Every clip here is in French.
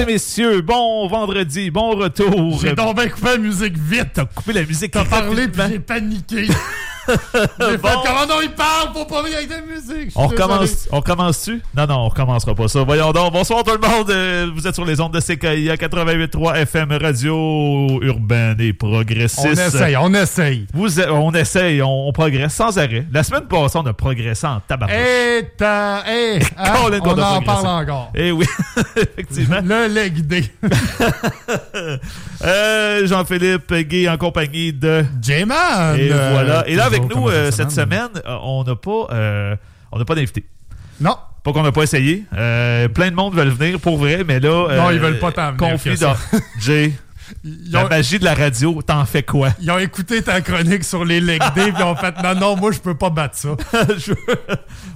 et messieurs, bon vendredi, bon retour. J'ai donc bien coupé la musique vite. T'as coupé la musique. T'as parlé puis j'ai paniqué. J'ai Bon. fait comment non, il parle pour pas venir avec de la musique? On recommence, on commence-tu? Non, non, on recommencera pas ça. Voyons donc. Bonsoir tout le monde. Euh, Vous êtes sur les ondes de CKIA 88.3 FM Radio urbaine et On progressiste. essaye, on essaye. Vous, on essaye, on, on progresse sans arrêt. La semaine passée, on a progressé en tabac. Et t'as. Hey, hein, Colin, qu'on on en parle encore. Eh oui, effectivement. Le leg day. Euh, Jean-Philippe Gay en compagnie de... J-Man. Et voilà. Et là, avec nous, euh, cette semaine, euh, on n'a pas, euh, on n'a pas d'invité. Non. Pas qu'on n'a pas essayé. Euh, plein de monde veulent venir pour vrai, mais là. Non, euh, ils veulent pas t'en venir Conflit. Jay, Ils la magie de la radio, t'en fais quoi? ils ont écouté ta chronique sur les leg day puis ils ont fait non, non, moi je peux pas battre ça. Je-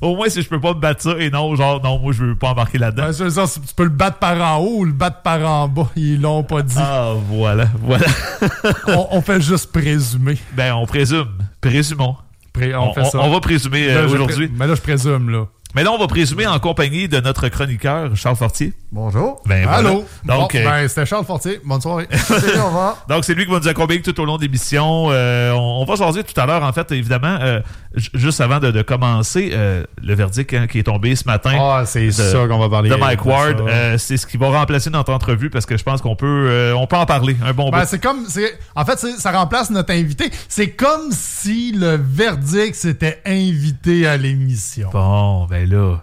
Au moins, si je peux pas me battre ça, et non, genre, non, moi, je veux pas embarquer là-dedans. Ben, tu peux le battre par en haut ou le battre par en bas. Ils l'ont pas dit. Ah, voilà, voilà. On, on fait juste présumer. Ben, on présume. Présumons. Pré- on, On, fait on- ça. on va présumer euh, aujourd'hui. Mais là, je présume, là. Mais là, on va présumer en compagnie de notre chroniqueur, Charles Fortier. Bonjour. Ben, voilà. Allô? Donc, Bon, euh, ben, c'était Charles Fortier. Bonne soirée. Salut, au revoir. Donc, c'est lui qui va nous accompagner tout au long de l'émission. Euh, on, on va jaser tout à l'heure, en fait, évidemment, euh, juste avant de, de commencer, euh, le verdict hein, qui est tombé ce matin Ah, c'est de- ça qu'on va parler. de Mike de Ward. Euh, c'est ce qui va remplacer notre entrevue parce que je pense qu'on peut, euh, on peut en parler un bon Ben, c'est comme. c'est- En fait, ça remplace notre invité. C'est comme si le verdict s'était invité à l'émission. Bon, ben là,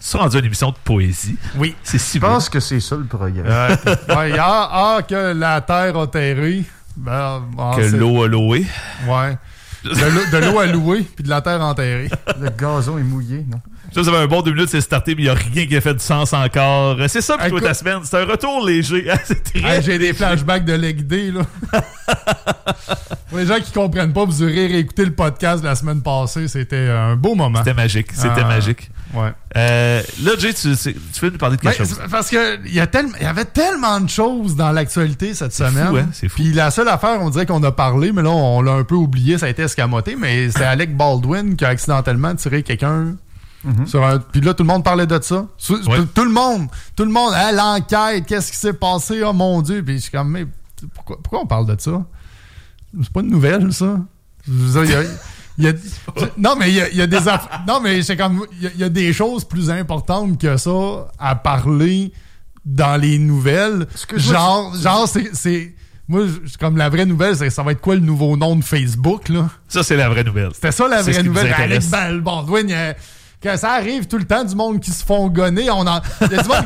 c'est rendu une émission de poésie. Oui. C'est si Je pense que c'est ça le progrès. Ouais, il y a- ah, que la terre a terré. Ben, ah, Que l'eau a loué. Ouais. De l'eau- à louer, puis de la terre enterrée. Le gazon est mouillé, non? Ça, ça fait un bon deux minutes, c'est starté, mais il n'y a rien qui a fait du sens encore. C'est ça, plutôt Écoute- ta semaine. C'est un retour léger. très Hey, J'ai des flashbacks de leg day, là. Pour les gens qui comprennent pas, vous aurez réécouté le podcast de la semaine passée. C'était un beau moment. C'était magique. C'était Ah. magique. Ouais. Euh, là, Jay, tu, c'est- tu veux nous parler de quelque Ben, chose? c'est parce que il y, a y avait tellement de choses dans l'actualité cette semaine. fou, hein? C'est fou. Puis la seule affaire, on dirait qu'on a parlé, mais là, on l'a un peu oublié, ça a été escamoté, mais c'était Alec Baldwin qui a accidentellement tiré quelqu'un. sur un- Puis là, tout le monde parlait de ça. Tout le monde, tout le monde, Hein, l'enquête, qu'est-ce qui s'est passé, oh mon Dieu. Puis je suis comme, mais pourquoi, pourquoi on parle de ça? C'est pas une nouvelle, ça. Il y a- non, mais il y a, il y a des aff- Non, mais c'est comme. Il y, a, il y a des choses plus importantes que ça à parler dans les nouvelles. Genre, genre c'est- c'est. Moi, je- comme la vraie nouvelle, c'est ça va être quoi le nouveau nom de Facebook, là? Ça, c'est la vraie nouvelle. C'était ça la vraie nouvelle. Alec Baldwin, il y a- que ça arrive tout le temps du monde qui se font gonner. On en- il, y a du monde,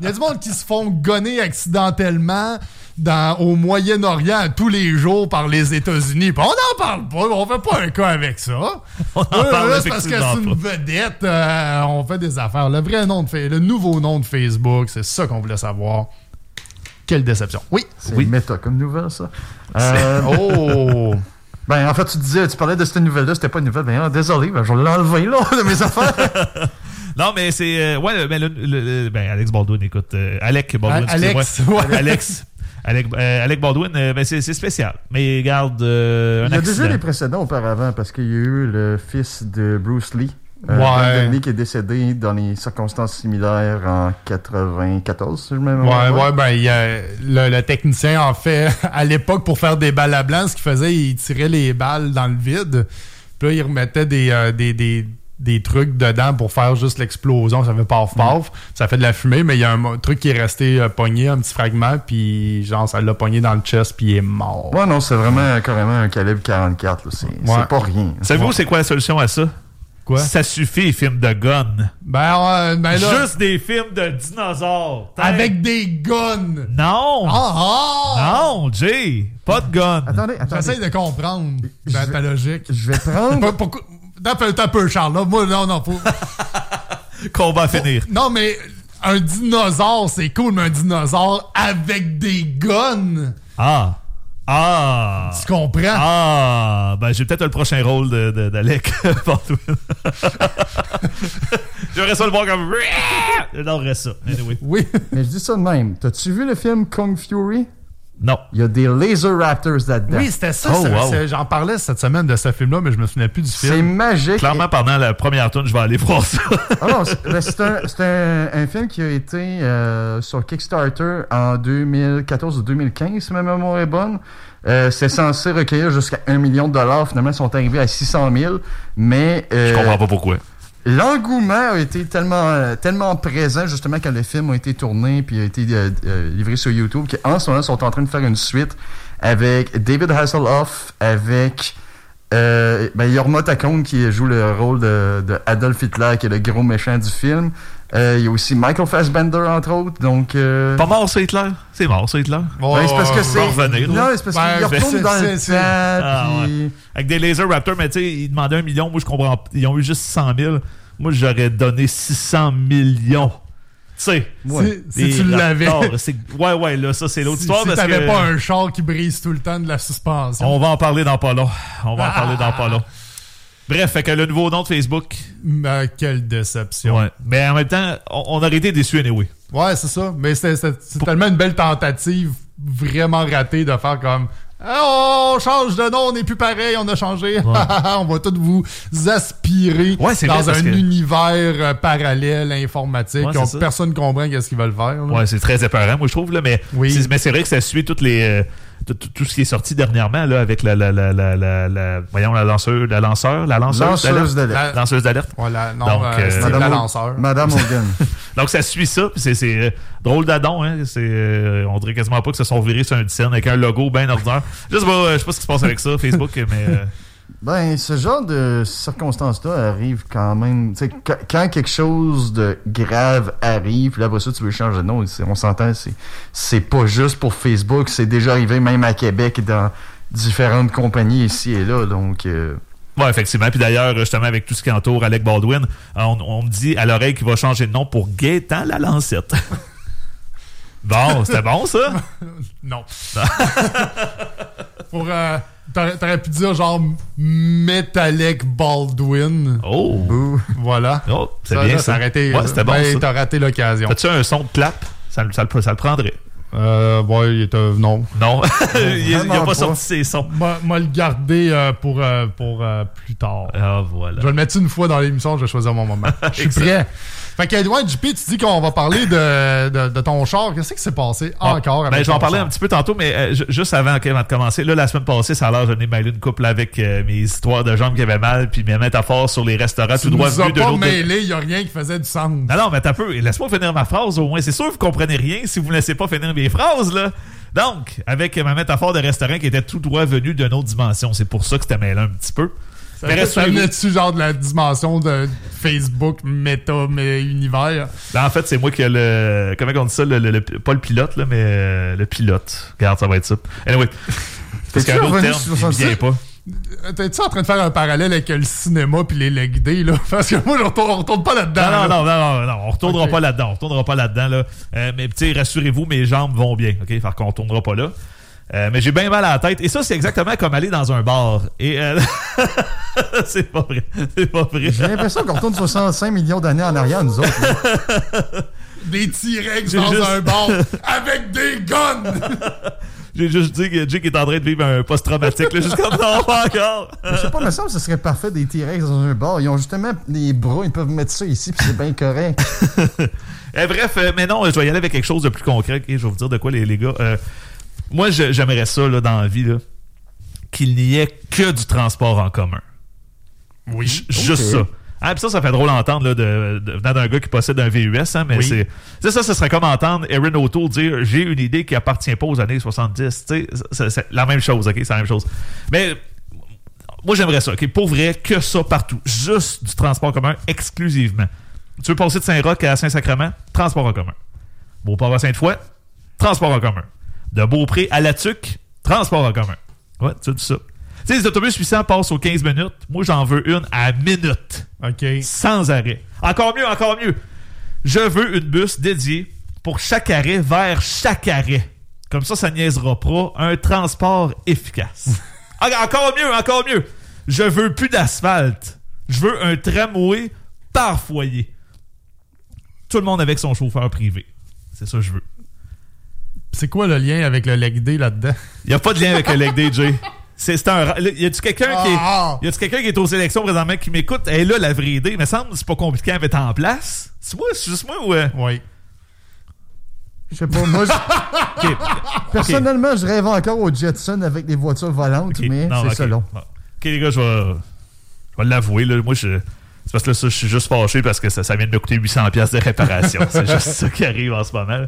il y a du monde qui se font gonner accidentellement dans, au Moyen-Orient tous les jours par les États-Unis. On n'en parle pas. On fait pas un cas avec ça. On en Ouais, parle c'est parce que c'est une vedette. euh, on fait des affaires. Le vrai nom de le nouveau nom de Facebook, c'est ça qu'on voulait savoir. Quelle déception. Oui? C'est Oui. méta comme nouvelle, ça. Euh, Oh. Ben, en fait, tu disais, tu parlais de cette nouvelle-là, c'était pas une nouvelle. Ben, ah, désolé, ben, je vais l'enlever, là, de mes affaires. Non, mais c'est. euh, ouais, mais le, le- le- ben, Alex Baldwin, écoute. euh, Alec Baldwin, Al- Alex, ouais. Alex. Alec, euh, Alec Baldwin, euh, ben, c'est spécial. Mais garde euh, un Il y a accident. déjà des précédents auparavant, parce qu'il y a eu le fils de Bruce Lee. Euh, Ouais. Lee qui est décédé dans des circonstances similaires en 94, si je me Ouais, rappelle. ouais, ben, il y a- le, le technicien, en fait, à l'époque, pour faire des balles à blanc, ce qu'il faisait, il tirait les balles dans le vide. Puis là, il remettait des, euh, des, des, des trucs dedans pour faire juste l'explosion. Ça fait paf paf. Ça fait de la fumée, mais il y a un truc qui est resté euh, pogné, un petit fragment, puis genre, ça l'a pogné dans le chest, puis il est mort. Ouais, non, c'est vraiment carrément un calibre 44, là. C'est c'est pas rien. Savez-vous, c'est quoi la solution à ça? Quoi? Ça suffit, films de gun. Ben, ouais, ben là, Juste des films de dinosaures. Avec des guns. Non! Ah ah! Non, Jay! Pas de gun! Attendez, J'essaie attendez. de comprendre Je ben, vais- ta logique. Je vais prendre... Pourquoi? T'as peu, t'as peu, Charles. Là. Moi, non, non, faut... Qu'on va finir. Non, mais un dinosaure, c'est cool, mais un dinosaure avec des guns. Ah! Ah! Tu comprends? Ah! Ben, j'ai peut-être le prochain rôle de- de- d'Alec Baldwin. J'aimerais ça le voir comme. J'adorerais ça. Anyway. Oui. Mais je dis ça de même. T'as-tu vu le film Kung Fury? Non. Il y a des Laser Raptors là-dedans. Oui, c'était ça. Oh, c'est- wow. c'est- J'en parlais cette semaine de ce film-là, mais je me souvenais plus du c'est film. magique. Clairement, pendant la première tourne, je vais aller voir ça. Ah c'est c'est un, c'est un, un film qui a été euh, sur Kickstarter en 2014 ou 2015, si ma mémoire est bonne. Euh, c'est censé recueillir jusqu'à 1 million de dollars. Finalement, ils sont arrivés à 600 000. Mais euh, je comprends pas pourquoi. L'engouement a été tellement, euh, tellement présent, justement, quand le film a été tourné puis a été euh, euh, livré sur YouTube, qu'en ce moment, ils sont en train de faire une suite avec David Hasselhoff, avec... Euh, ben, Yorma Tacone qui joue le rôle de, de Adolf Hitler, qui est le gros méchant du film. Euh, il y a aussi Michael Fassbender, entre autres. Donc, euh, Pas mort, ça, Hitler? C'est mort, ça, Hitler? ben, c'est parce que c'est. va revenir, là. Non, c'est parce Ben, qu'il retourne c'est- dans le c'est- temps. c'est- Ah, puis- Avec des laser raptors, mais tu sais, ils demandaient un million. Moi, je comprends. Ils ont eu juste 100 000. Moi, j'aurais donné 600 millions. Tu sais. Ouais. Si, si tu l'avais. Ouais, ouais, là, ça, c'est l'autre Si, histoire. si parce t'avais que pas un char qui brise tout le temps de la suspension. On va en parler dans pas long. On va en Ah. parler dans pas long. Bref, fait que le nouveau nom de Facebook. Mais quelle déception. Ouais. Mais en même temps, on, on aurait été déçus anyway. Ouais, c'est ça. Mais c'est tellement une belle tentative vraiment ratée de faire comme Ah, on change de nom, on n'est plus pareil, on a changé. on va tous vous aspirer Ouais, dans vrai, un que- univers euh, parallèle informatique. Ouais, On- personne comprend qu'est-ce qu'ils veulent faire. là. Ouais, c'est très épeurant, moi, je trouve. Là, mais Oui. c'est- mais c'est vrai que ça suit toutes les. euh, tout, ce qui est sorti dernièrement là, avec la, la, la, la, la, la- voyons, la lanceuse, la lanceur, la lanceuse Lanceuse d'alerte. d'alerte. La- Lanceuse d'alerte. Voilà, non, Donc, euh, euh, Madame la lanceur. Madame Hogan. Donc ça suit ça, c'est c'est, euh, drôle d'adon, hein. C'est euh, on dirait quasiment pas que se sont virés sur une scène avec un logo bien ordinaire. Je sais pas, euh, je sais pas ce qui se passe avec ça, Facebook, mais euh, Ben, ce genre de circonstances-là arrive quand même. Tu sais, quand, quelque chose de grave arrive, puis là, après ça, tu veux changer de nom, on s'entend, c'est, c'est pas juste pour Facebook, c'est déjà arrivé même à Québec dans différentes compagnies ici et là, donc... euh, ouais, effectivement. Puis d'ailleurs, justement, avec tout ce qui entoure Alec Baldwin, on, on me dit à l'oreille qu'il va changer de nom pour Gaétan la Lancette. bon, c'était bon ça? Non. Pour, euh, t'aurais, pu dire genre Metallic Baldwin. Oh! Voilà. Oh, c'est bien là, ça. arrêté- Ouais, c'était bon ben, ça. T'as raté l'occasion. As-tu un son de clap? Ça, le- ça, le- ça le prendrait. Euh, ouais, il était, non. Non, il n'a pas pas. sorti ses sons. Moi, le garder euh, pour, euh, pour euh, plus tard. Ah, voilà. Je vais le mettre une fois dans l'émission, je vais choisir mon moment. Je suis prêt. Fait que, ouais, JP, tu dis qu'on va parler de, de, de ton char. Qu'est-ce qui s'est passé Ah, encore avec ben, je vais en parler char? un petit peu tantôt, mais euh, ju- juste avant, ok, avant de commencer, là, la semaine passée, ça a l'air, j'en ai mêlé une couple avec euh, mes histoires de jambes qui avaient mal, puis mes métaphores sur les restaurants Tu tout droit venus de l'autre. mêlé, il y a rien qui faisait du sens. Non, non, mais t'as peu. Laisse-moi finir ma phrase, au moins. C'est sûr que vous comprenez rien si vous ne laissez pas finir mes phrases, là. Donc, avec ma métaphore de restaurant qui était tout droit venu d'une autre dimension. C'est pour ça que c'était mêlé un petit peu. Ça, venait-tu genre de la dimension de Facebook, méta, mais univers? Ben, en fait, c'est moi qui ai le. Comment on dit ça? Le, le- le- pas le pilote, là, mais euh, le pilote. Regarde, ça va être ça. Anyway. Parce qu'un autre terme, sur il me 66? vient pas. T'es-tu en train de faire un parallèle avec le cinéma puis les leg day, là? Parce que moi, je retourne, on retourne pas là-dedans. Non, non, là. non, non, non, non, on retournera pas là-dedans. On retournera pas là-dedans, là. Euh, mais, tu sais, rassurez-vous, mes jambes vont bien, OK? Fait qu'on retournera pas là. Euh, mais j'ai bien mal à la tête. Et ça, c'est exactement comme aller dans un bar. Et euh, c'est pas vrai. C'est pas vrai. J'ai l'impression qu'on retourne 65 millions d'années en arrière, nous autres. là. Des T-Rex dans juste- un bar avec des guns! J'ai juste dit que Jake est en train de vivre un post-traumatique. là, Juste comme non, pas encore. Je sais pas, mais ça me semble que ce serait parfait des T-Rex dans un bar. Ils ont justement les bras, ils peuvent mettre ça ici, puis c'est bien correct. Eh, bref, euh, mais non, je vais y aller avec quelque chose de plus concret. ok? Je vais vous dire de quoi, les, les gars. Euh, moi, j'aimerais ça là, dans la vie, qu'il n'y ait que du transport en commun. Oui. J- Juste ça. Ah, puis ça, ça fait drôle d'entendre là, de, de- venant d'un gars qui possède un VUS, hein, mais Oui. c'est ça, ce serait comme entendre Erin O'Toole dire j'ai une idée qui appartient pas aux années 70. Tu sais, c'est- la même chose, ok, c'est la même chose. Mais moi, j'aimerais ça, ok, pour vrai, que ça partout, juste du transport en commun exclusivement. Tu veux passer de Saint-Roch à Saint-Sacrement, transport en commun. Beauport à Sainte-Foy, transport en commun. De Beaupré à La Tuque, transport en commun. Ouais, tu dis ça. Tu sais, les autobus 800 passent aux 15 minutes. Moi, j'en veux une à minute. OK. Sans arrêt. Encore mieux, encore mieux. Je veux une bus dédiée pour chaque arrêt vers chaque arrêt. Comme ça, ça niaisera pas. Un transport efficace. En- encore mieux, encore mieux. Je veux plus d'asphalte. Je veux un tramway par foyer. Tout le monde avec son chauffeur privé. C'est ça que je veux. C'est quoi le lien avec le leg day là-dedans? Il n'y a pas de lien avec le leg day, Jay. C'est c'est un. Y a-tu quelqu'un qui est. Ah! Y a-tu quelqu'un qui est aux élections présentement qui m'écoute? Elle est là, la vraie idée. Me semble que c'est pas compliqué à mettre en place. C'est moi, c'est juste moi ou. euh? Oui. Je sais pas, moi, je- personnellement, je rêve encore au Jetson avec des voitures volantes, mais Non, c'est ok. ça long. Bon. Ok, les gars, je vais, je vais l'avouer. Là. Moi, je, c'est parce que là, ça, je suis juste fâché parce que ça, ça vient de me coûter 800$ piastres de réparation. c'est juste ça qui arrive en ce moment.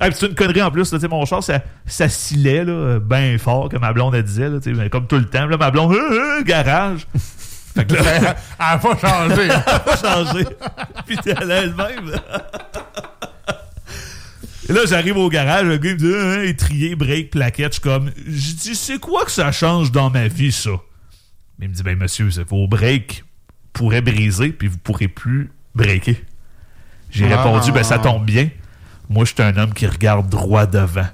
Ah, c'est une connerie en plus. Là, tu sais, mon char, ça, ça scillait bien fort, comme ma blonde elle disait. Là, comme tout le temps. Là, ma blonde, euh, euh, garage. Fait que là, Elle a pas changé. elle a pas changé. Puis elle a elle-même. Et là, j'arrive au garage, le gars me dit hein, étrier, break, plaquette. Je suis comme, je dis, c'est quoi que ça change dans ma vie, ça? Mais il me dit, ben monsieur, vos breaks pourraient briser, puis vous pourrez plus breaker. J'ai Ah. répondu, ben ça tombe bien. Moi, je suis un homme qui regarde droit devant.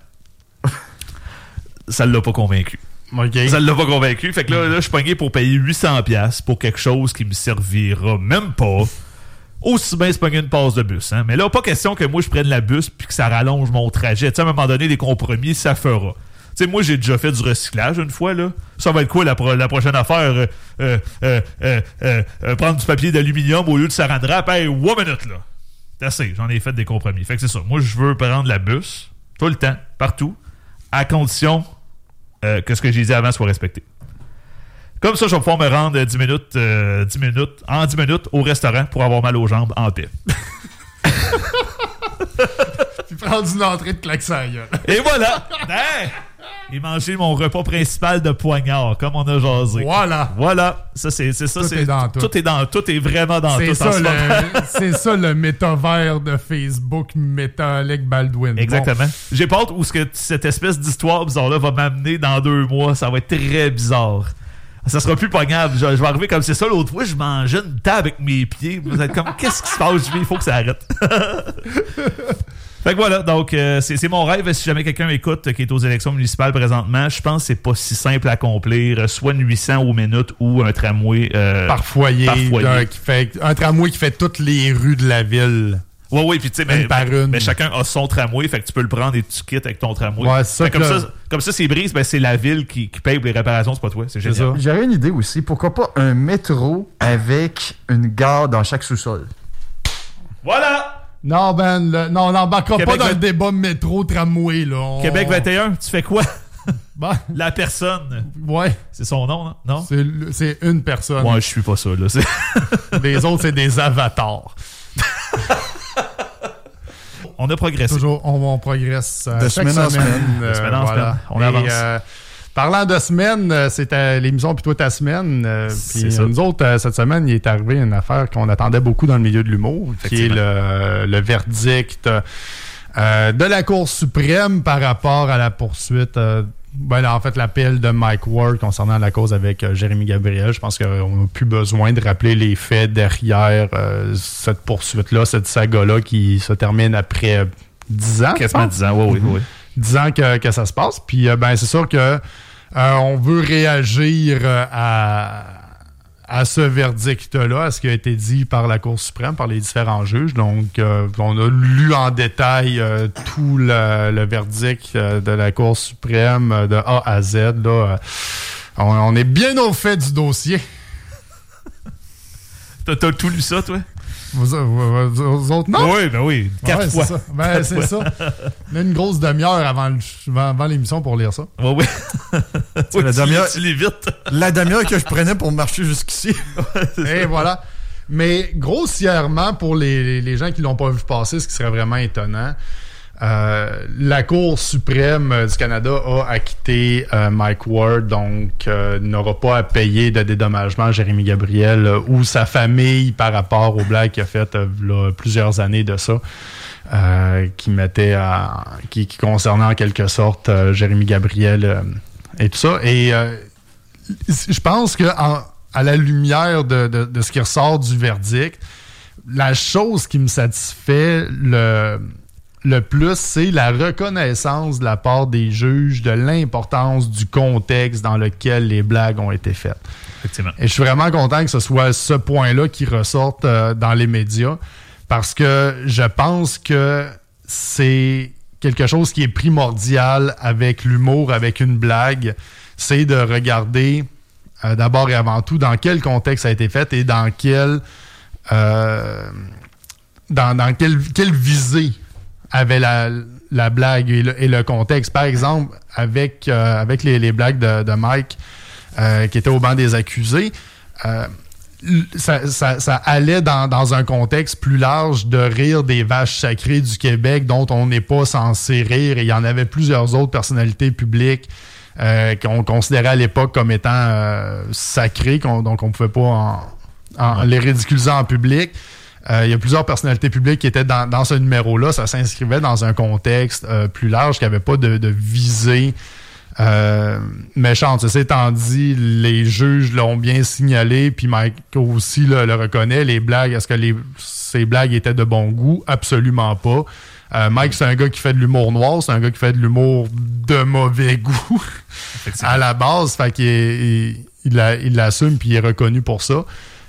ça l'a pas convaincu. OK. Ça l'a pas convaincu. Fait que là, là je suis pogné pour payer 800$ piastres pour quelque chose qui me servira même pas. Aussi bien se pogner une passe de bus. Hein? Mais là, pas question que moi je prenne la bus puis que ça rallonge mon trajet. Tu sais, à un moment donné, des compromis, ça fera. Tu sais, moi, j'ai déjà fait du recyclage une fois, là. Ça va être quoi la, pro- la prochaine affaire? Euh, euh, euh, prendre du papier d'aluminium au lieu de saran wrap. Hey, one minute, là. Assez. J'en ai fait des compromis. Fait que c'est ça. Moi, je veux prendre la bus tout le temps, partout, à condition euh, que ce que j'ai dit avant soit respecté. Comme ça, je vais pouvoir me rendre euh, 10 minutes, euh, 10 minutes, en 10 minutes au restaurant pour avoir mal aux jambes en paix. Puis prendre une entrée de klaxon. Et voilà! Hein? Et manger mon repas principal de poignard, comme on a jasé. Voilà. Voilà, ça c'est ça. Tout c'est- est dans tout. Tout est dans tout, est vraiment dans tout en ça, ce moment. le, c'est ça le métavers de Facebook, Métallic Baldwin. Bon. Exactement. J'ai pas hâte où ce que cette espèce d'histoire bizarre-là va m'amener dans deux mois. Ça va être très bizarre. Ça sera plus pognable. Je, je vais arriver comme c'est ça. L'autre fois, je mangeais une table avec mes pieds. Vous êtes comme, qu'est-ce qui se passe? Il faut que ça arrête. fait que voilà. Donc, euh, c'est mon rêve. Si jamais quelqu'un écoute euh, qui est aux élections municipales présentement, je pense que c'est pas si simple à accomplir. euh, Soit une 800 aux minutes ou un tramway. euh, Par foyer, Par foyer. d'un- qui fait, un tramway qui fait toutes les rues de la ville. Ouais, ouais, puis tu sais, mais, une. mais chacun a son tramway, fait que tu peux le prendre et tu quittes avec ton tramway. Ouais, ça comme, là- ça, comme ça, c'est brise, ben c'est la ville qui, qui paye pour les réparations, c'est pas toi. C'est génial. J'aurais une idée aussi. Pourquoi pas un métro avec une gare dans chaque sous-sol? Voilà! Non, Ben, le- non, on n'embarquera pas dans le débat métro-tramway, là. On- Québec 21, tu fais quoi? Ben, La personne. ouais, C'est son nom, non? Non? c'est une personne. Moi, je suis pas ça, là. C'est- Les autres, c'est des avatars. On a progressé. Toujours, on, on progresse euh, De chaque semaine en semaine. semaine. euh, De semaine en voilà. semaine. On Et, avance. euh, parlant de semaine, euh, c'était l'émission puis toi ta semaine. euh, C'est Puis euh, nous autres, euh, cette semaine, il est arrivé une affaire qu'on attendait beaucoup dans le milieu de l'humour, qui est le, le verdict euh, de la Cour suprême par rapport à la poursuite. ben, en fait, l'appel de Mike Ward concernant la cause avec euh, Jérémy Gabriel. Je pense qu'on n'a plus besoin de rappeler les faits derrière euh, cette poursuite-là, cette saga-là qui se termine après euh, 10 ans. Quasiment pense. 10 ans, oui, oui, oui. 10 ans que, que ça se passe. Puis, ben, c'est sûr que euh, on veut réagir euh, à, ce verdict-là, à ce qui a été dit par la Cour suprême, par les différents juges. Donc, euh, on a lu en détail tout le, verdict de la Cour suprême de A à Z. On, on est bien au fait du dossier. T'as tout lu ça, toi? Vous, vous- vous- vous autres, non? Oui, ben oui. Quatre Ouais, fois. c'est ça. Ben, c'est ça. On a une grosse demi-heure avant, le- avant, avant l'émission pour lire ça. Oui, oui. Oui, la vite. La demi-heure que je prenais pour marcher jusqu'ici. Et voilà. Mais grossièrement, pour les, les- les gens qui l'ont pas vu passer, ce qui serait vraiment étonnant, euh, la Cour suprême euh, du Canada a acquitté euh, Mike Ward, donc euh, n'aura pas à payer de dédommagement à Jérémy Gabriel euh, ou sa famille par rapport aux blagues qu'il a faites là, plusieurs années de ça. qui mettait à- qui, qui concernait en quelque sorte Jérémy Gabriel et tout ça. Et je pense que en- à la lumière de, de- de ce qui ressort du verdict, la chose qui me satisfait le, le plus, c'est la reconnaissance de la part des juges de l'importance du contexte dans lequel les blagues ont été faites. Effectivement. Et je suis vraiment content que ce soit ce point-là qui ressorte euh, dans les médias parce que je pense que c'est quelque chose qui est primordial avec l'humour, avec une blague, c'est de regarder euh, d'abord et avant tout dans quel contexte ça a été fait et dans quel euh, dans, dans quelle, quelle visée avait la, la blague et le, contexte. Par exemple, avec, euh, avec les, les, blagues de, de Mike qui était au banc des accusés, ça, ça, ça, allait dans, dans, un contexte plus large de rire des vaches sacrées du Québec dont on n'est pas censé rire. Et il y en avait plusieurs autres personnalités publiques euh, qu'on considérait à l'époque comme étant euh, sacrées, donc on pouvait pas en, les ridiculiser en public. Euh, il y a plusieurs personnalités publiques qui étaient dans, dans ce numéro-là. Ça s'inscrivait dans un contexte plus large qui n'avait pas de, de visée euh, méchante. Ceci étant dit, les juges l'ont bien signalé, puis Mike aussi le, reconnaît. Les blagues, est-ce que les, ces blagues étaient de bon goût? Absolument pas. Euh, Mike, c'est un gars qui fait de l'humour noir, c'est un gars qui fait de l'humour de mauvais goût à la base. Fait qu'il il, l'assume puis il est reconnu pour ça.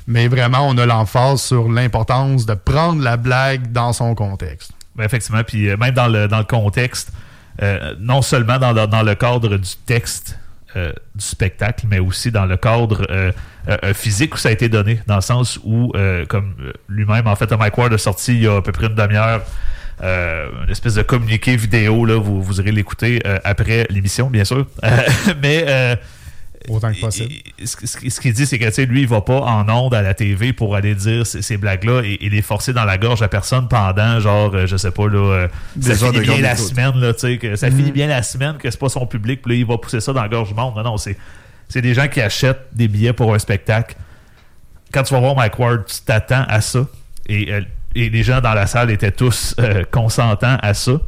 Mais vraiment, on a l'emphase sur l'importance de prendre la blague dans son contexte. Ben, effectivement, puis euh, même dans le, dans le contexte, euh, non seulement dans, dans, le cadre du texte euh, du spectacle, mais aussi dans le cadre physique où ça a été donné, dans le sens où, comme lui-même, en fait, Mike Ward a sorti il y a à peu près une demi-heure une espèce de communiqué vidéo, là, vous, vous irez l'écouter après l'émission, bien sûr. mais Autant que possible. ce, qu'il dit, c'est que lui, il va pas en onde à la TV pour aller dire ces, blagues-là et, les forcer dans la gorge à personne pendant, genre, euh, je sais pas, là, euh, ça finit bien la semaine, là, tu sais, que ça finit bien la semaine, que c'est pas son public, puis là, il va pousser ça dans la gorge du monde. Non, non, c'est, c'est des gens qui achètent des billets pour un spectacle. Quand tu vas voir Mike Ward, tu t'attends à ça. Et, euh, et les gens dans la salle étaient tous consentants à ça.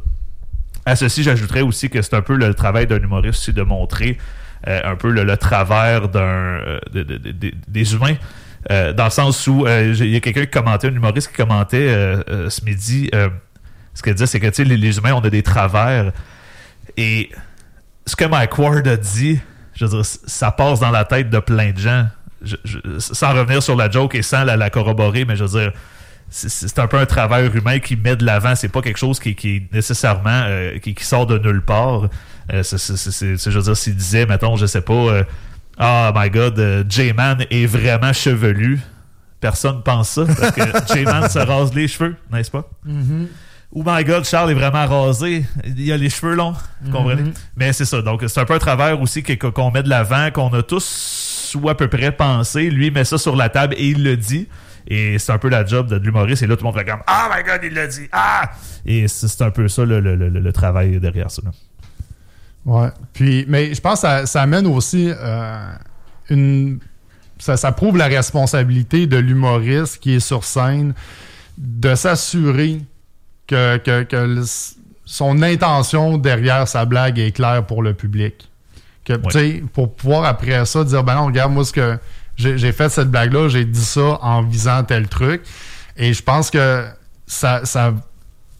À ceci, j'ajouterais aussi que c'est un peu le travail d'un humoriste aussi de montrer euh, un peu le, travers d'un euh, des humains. Euh, dans le sens où il y a quelqu'un qui commentait, un humoriste qui commentait ce midi, ce qu'il disait, c'est que les, les humains, on a des travers. Et ce que Mike Ward a dit, je veux dire, ça passe dans la tête de plein de gens. sans revenir sur la joke et sans la, corroborer, mais je veux dire, c'est un peu un travers humain qui met de l'avant. C'est pas quelque chose qui, qui nécessairement qui, sort de nulle part. Euh, je veux dire, s'il disait, mettons, je sais pas, euh, oh my god, euh, J-Man est vraiment chevelu, personne pense ça, parce que J-Man se rase les cheveux, n'est-ce pas? Mm-hmm. Oh my god, Charles est vraiment rasé, il a les cheveux longs, vous mm-hmm. comprenez? Mais c'est ça, donc c'est un peu un travers aussi qu'on met de l'avant, qu'on a tous ou à peu près pensé. Lui met ça sur la table et il le dit. Et c'est un peu la job de, l'humoriste. Et là, tout le monde fait comme Oh my god, il l'a dit! Ah! Et c'est un peu ça le, travail derrière ça. Ouais. Puis, mais je pense que ça, ça amène aussi euh, une. Ça, ça, prouve la responsabilité de l'humoriste qui est sur scène de s'assurer que, que, que son intention derrière sa blague est claire pour le public. Que, sais Pour pouvoir après ça dire ben non, regarde, moi, ce que j'ai fait cette blague-là, j'ai dit ça en visant tel truc. Et je pense que ça, ça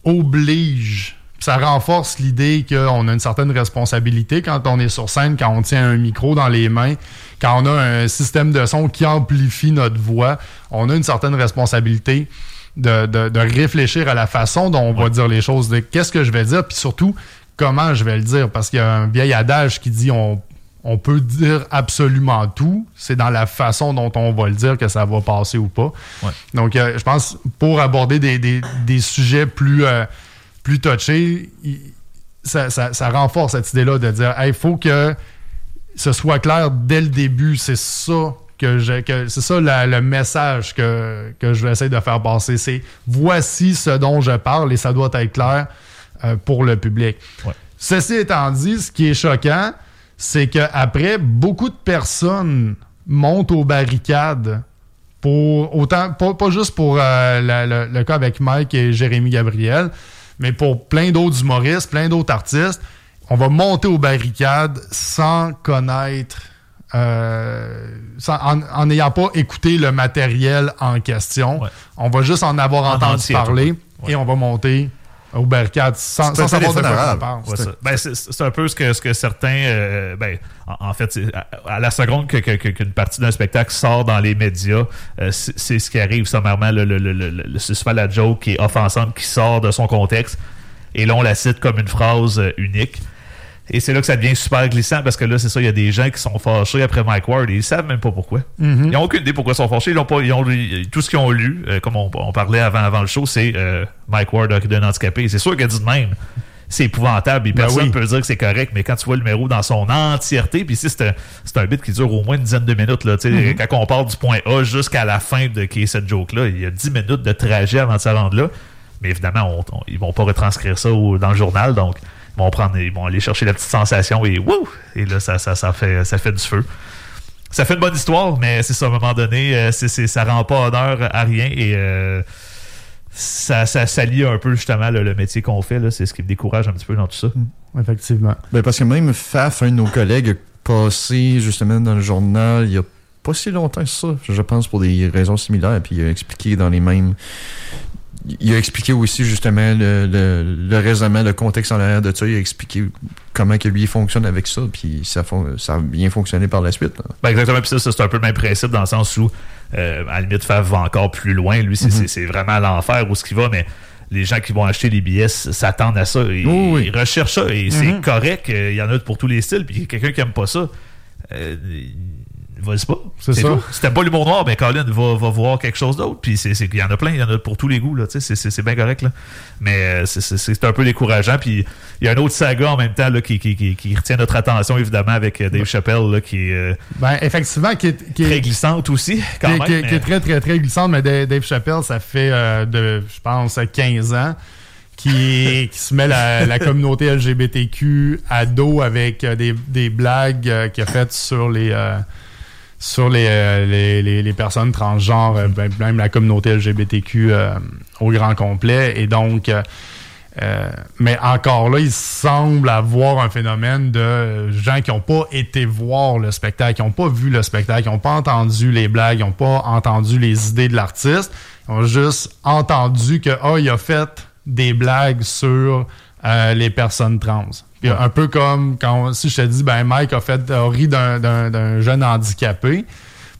oblige ça renforce l'idée qu'on a une certaine responsabilité quand on est sur scène, quand on tient un micro dans les mains, quand on a un système de son qui amplifie notre voix. On a une certaine responsabilité de, réfléchir à la façon dont on va dire les choses, de qu'est-ce que je vais dire, puis surtout comment je vais le dire. Parce qu'il y a un vieil adage qui dit on, on peut dire absolument tout. C'est dans la façon dont on va le dire que ça va passer ou pas. Donc, euh, je pense, pour aborder des, sujets plus... Euh, plus touché, ça, renforce cette idée-là de dire il faut que ce soit clair dès le début. C'est ça que que c'est ça le message que, que je vais essayer de faire passer. C'est voici ce dont je parle et ça doit être clair euh, pour le public. Ceci étant dit, ce qui est choquant, c'est qu'après, beaucoup de personnes montent aux barricades pour autant, pas, juste pour euh, le, cas avec Mike et Jérémy Gabriel, mais pour plein d'autres humoristes, plein d'autres artistes, on va monter aux barricades sans connaître, euh, en n'ayant pas écouté le matériel en question. On va juste en avoir entendu parler et on va monter aux barricades sans, sans savoir de quoi ben, c'est un peu ce que, ce que certains. Euh, ben, en, fait, à, la seconde qu'une que, partie d'un spectacle sort dans les médias, euh, c'est ce qui arrive sommairement. Le, le, le, le, c'est souvent la joke qui est offensante qui sort de son contexte. Et là, on la cite comme une phrase euh, unique. Et c'est là que ça devient super glissant parce que là, c'est ça, il y a des gens qui sont fâchés après Mike Ward et ils savent même pas pourquoi. Mhm. Ils n'ont aucune idée pourquoi ils sont fâchés. Ils ont pas, ils ont, tout ce qu'ils ont lu, euh, comme on, on, parlait avant, avant le show, c'est euh, Mike Ward a d'un handicapé. C'est sûr qu'il a dit de même. C'est épouvantable et Ben personne oui. peut dire que c'est correct, mais quand tu vois le numéro dans son entièreté, puis ici c'est un, un bit qui dure au moins une dizaine de minutes, là, Mhm. quand on part du point A jusqu'à la fin de qui est cette joke-là, il y a 10 minutes de trajet avant de se rendre là. Mais évidemment, on, on- ils vont pas retranscrire ça au- dans le journal, donc ils vont prendre, ils vont aller chercher la petite sensation et wouh! Et là, ça, ça, ça fait, ça fait du feu. Ça fait une bonne histoire, mais c'est ça, à un moment donné, euh, c'est, c'est- ça rend pas honneur à rien et euh, ça, ça s'allie un peu justement le, le métier qu'on fait. Là, c'est ce qui me décourage un petit peu dans tout ça. Effectivement. Ben, parce que même Faf, un de nos collègues, a passé justement dans le journal il y a pas si longtemps que ça, je pense, pour des raisons similaires. Puis il a expliqué dans les mêmes. Il a expliqué aussi justement le, le, le raisonnement, le contexte en arrière de ça. Il a expliqué comment que lui il fonctionne avec ça. Puis ça, a bien fonctionné par la suite. là. Ben exactement, puis ça, ça, c'est un peu le même principe dans le sens où, euh, à la limite, Fav va encore plus loin. Lui, c'est, c'est vraiment à l'enfer où ce qu'il va, mais les gens qui vont acheter les billets s'attendent à ça. Ils, Oui, oui. ils recherchent ça et c'est correct. euh, Il y en a pour tous les styles. Puis quelqu'un qui aime pas ça, euh, vas-y pas. C'est ça. tout. Si t'aimes pas l'humour noir, ben Colin va, va voir quelque chose d'autre. Puis c'est, c'est- il y en a plein, il y en a pour tous les goûts. Là, tu sais, c'est, c'est, bien correct. Là. Mais euh, c'est, c'est, c'est un peu décourageant. Puis il y a un autre saga en même temps là, qui, qui, qui, qui retient notre attention, évidemment, avec euh, Dave Chappelle, là, qui est euh, Ben, effectivement, qui est, qui est- très glissante aussi, quand qui, est- même. qui est- mais- qui est très, très, très glissante, mais Dave Chappelle, ça fait, euh, de, je pense, 15 ans qui, qui se met la, la communauté LGBTQ à dos avec des, des blagues euh, qu'il a faites sur les... euh, sur les, euh, les, les, les personnes transgenres, euh, ben, même la communauté LGBTQ euh, au grand complet. Et donc, mais encore là, il semble avoir un phénomène de gens qui n'ont pas été voir le spectacle, qui n'ont pas vu le spectacle, qui n'ont pas entendu les blagues, qui n'ont pas entendu les idées de l'artiste. Ils ont juste entendu que ah, il a fait des blagues sur les personnes trans. Puis un peu comme quand si je te dis ben Mike a fait a ri d'un- jeune handicapé,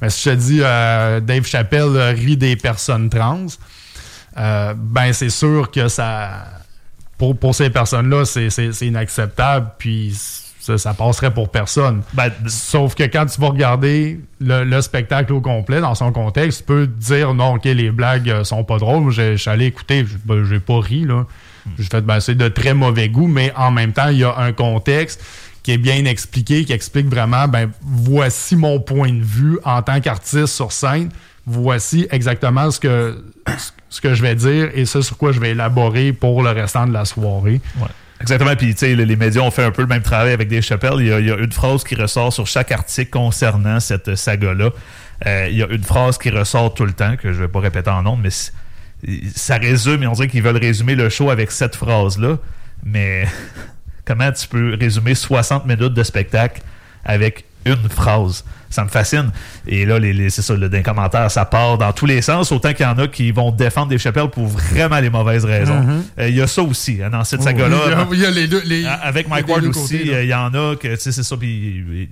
mais si je te dis euh, Dave Chappelle rit des personnes trans, euh, ben c'est sûr que ça pour, pour ces personnes-là, c'est- inacceptable, puis ça, ça passerait pour personne. Ben, Sauf que quand tu vas regarder le, le spectacle au complet, dans son contexte, tu peux te dire non, ok, les blagues euh, sont pas drôles. Je suis allé écouter, j'ai j'ai pas ri, là. Ben, c'est de très mauvais goût, mais en même temps, il y a un contexte qui est bien expliqué, qui explique vraiment, ben, voici mon point de vue en tant qu'artiste sur scène. Voici exactement ce que, ce que je vais dire et ce sur quoi je vais élaborer pour le restant de la soirée. Exactement. Puis, tu sais, le- les médias ont fait un peu le même travail avec Dave Chappelle. Il y a, une phrase qui ressort sur chaque article concernant cette saga-là. Euh, il y a une phrase qui ressort tout le temps, que je vais pas répéter en nombre, mais c- ça résume, et on dirait qu'ils veulent résumer le show avec cette phrase-là. Mais comment tu peux résumer 60 minutes de spectacle avec une phrase? Ça me fascine. Et là, les, les- c'est ça, le, les commentaires, ça part dans tous les sens, autant qu'il y en a qui vont défendre Dave Chappelle pour vraiment les mauvaises raisons. Euh, Il y a ça aussi, hein, dans cette saga-là. Il y a- il y a les deux. les- À- Avec Mike Ward aussi, euh, il y en a que, tu sais, c'est ça. Puis,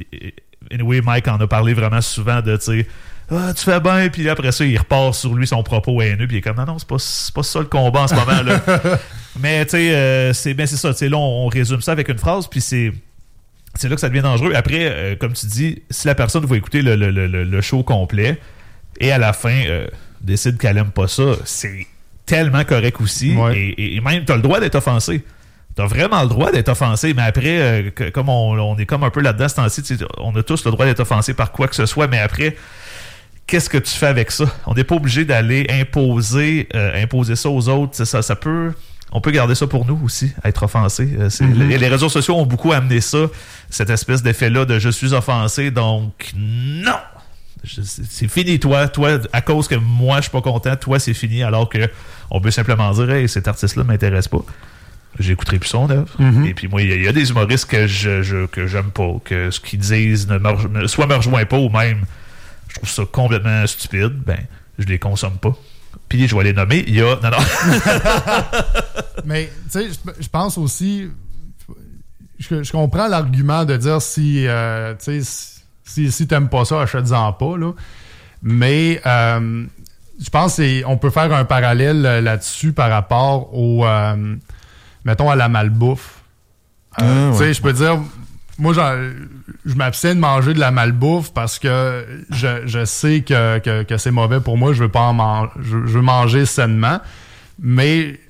anyway, Mike en a parlé vraiment souvent de, tu sais, ah, tu fais bien, puis après ça, il repart sur lui son propos haineux, puis il est comme, non, non, c'est pas, pas ça le combat en ce moment, là. Mais, tu sais, euh, c'est ben, ça, tu sais, là, on, on résume ça avec une phrase, puis c'est. C'est là que ça devient dangereux. Après, euh, comme tu dis, si la personne va écouter le, le- le- le- show complet et à la fin euh, décide qu'elle aime pas ça, c'est tellement correct aussi. Ouais. Et, et- même, tu as le droit d'être offensé. T'as vraiment le droit d'être offensé, mais après, euh, que- comme on, on est comme un peu là-dedans ce temps-ci, tu sais, on a tous le droit d'être offensé par quoi que ce soit, mais après, qu'est-ce que tu fais avec ça? On n'est pas obligé d'aller imposer, euh, imposer ça aux autres. Ça, ça peut. On peut garder ça pour nous aussi, être offensé. Euh, Mhm. les, les réseaux sociaux ont beaucoup amené ça, cette espèce d'effet-là de je suis offensé, donc non! C'est fini, toi. Toi, à cause que moi, je suis pas content, toi, c'est fini, alors que on peut simplement dire, hey, cet artiste-là m'intéresse pas. J'écouterai plus son œuvre. Mhm. Et puis moi, il y, a- il y a des humoristes que je, je- que j'aime pas, que ce qu'ils disent ne me- soit me rejoint pas ou même je trouve ça complètement stupide, ben je les consomme pas. Puis je vais les nommer. Il y a. Non, non. Mais, tu sais, je- pense aussi. Je, je comprends l'argument de dire si, euh, tu sais, si, si t'aimes pas ça, achète-en pas, là. Mais, euh, je pense qu'on peut faire un parallèle euh, là-dessus par rapport au. euh, mettons, à la malbouffe. Euh, Ah, tu sais, ouais. je peux dire, moi, je m'abstiens de manger de la malbouffe parce que je, je sais que, que, c'est mauvais pour moi. Je veux pas en man- je, veux manger sainement. Mais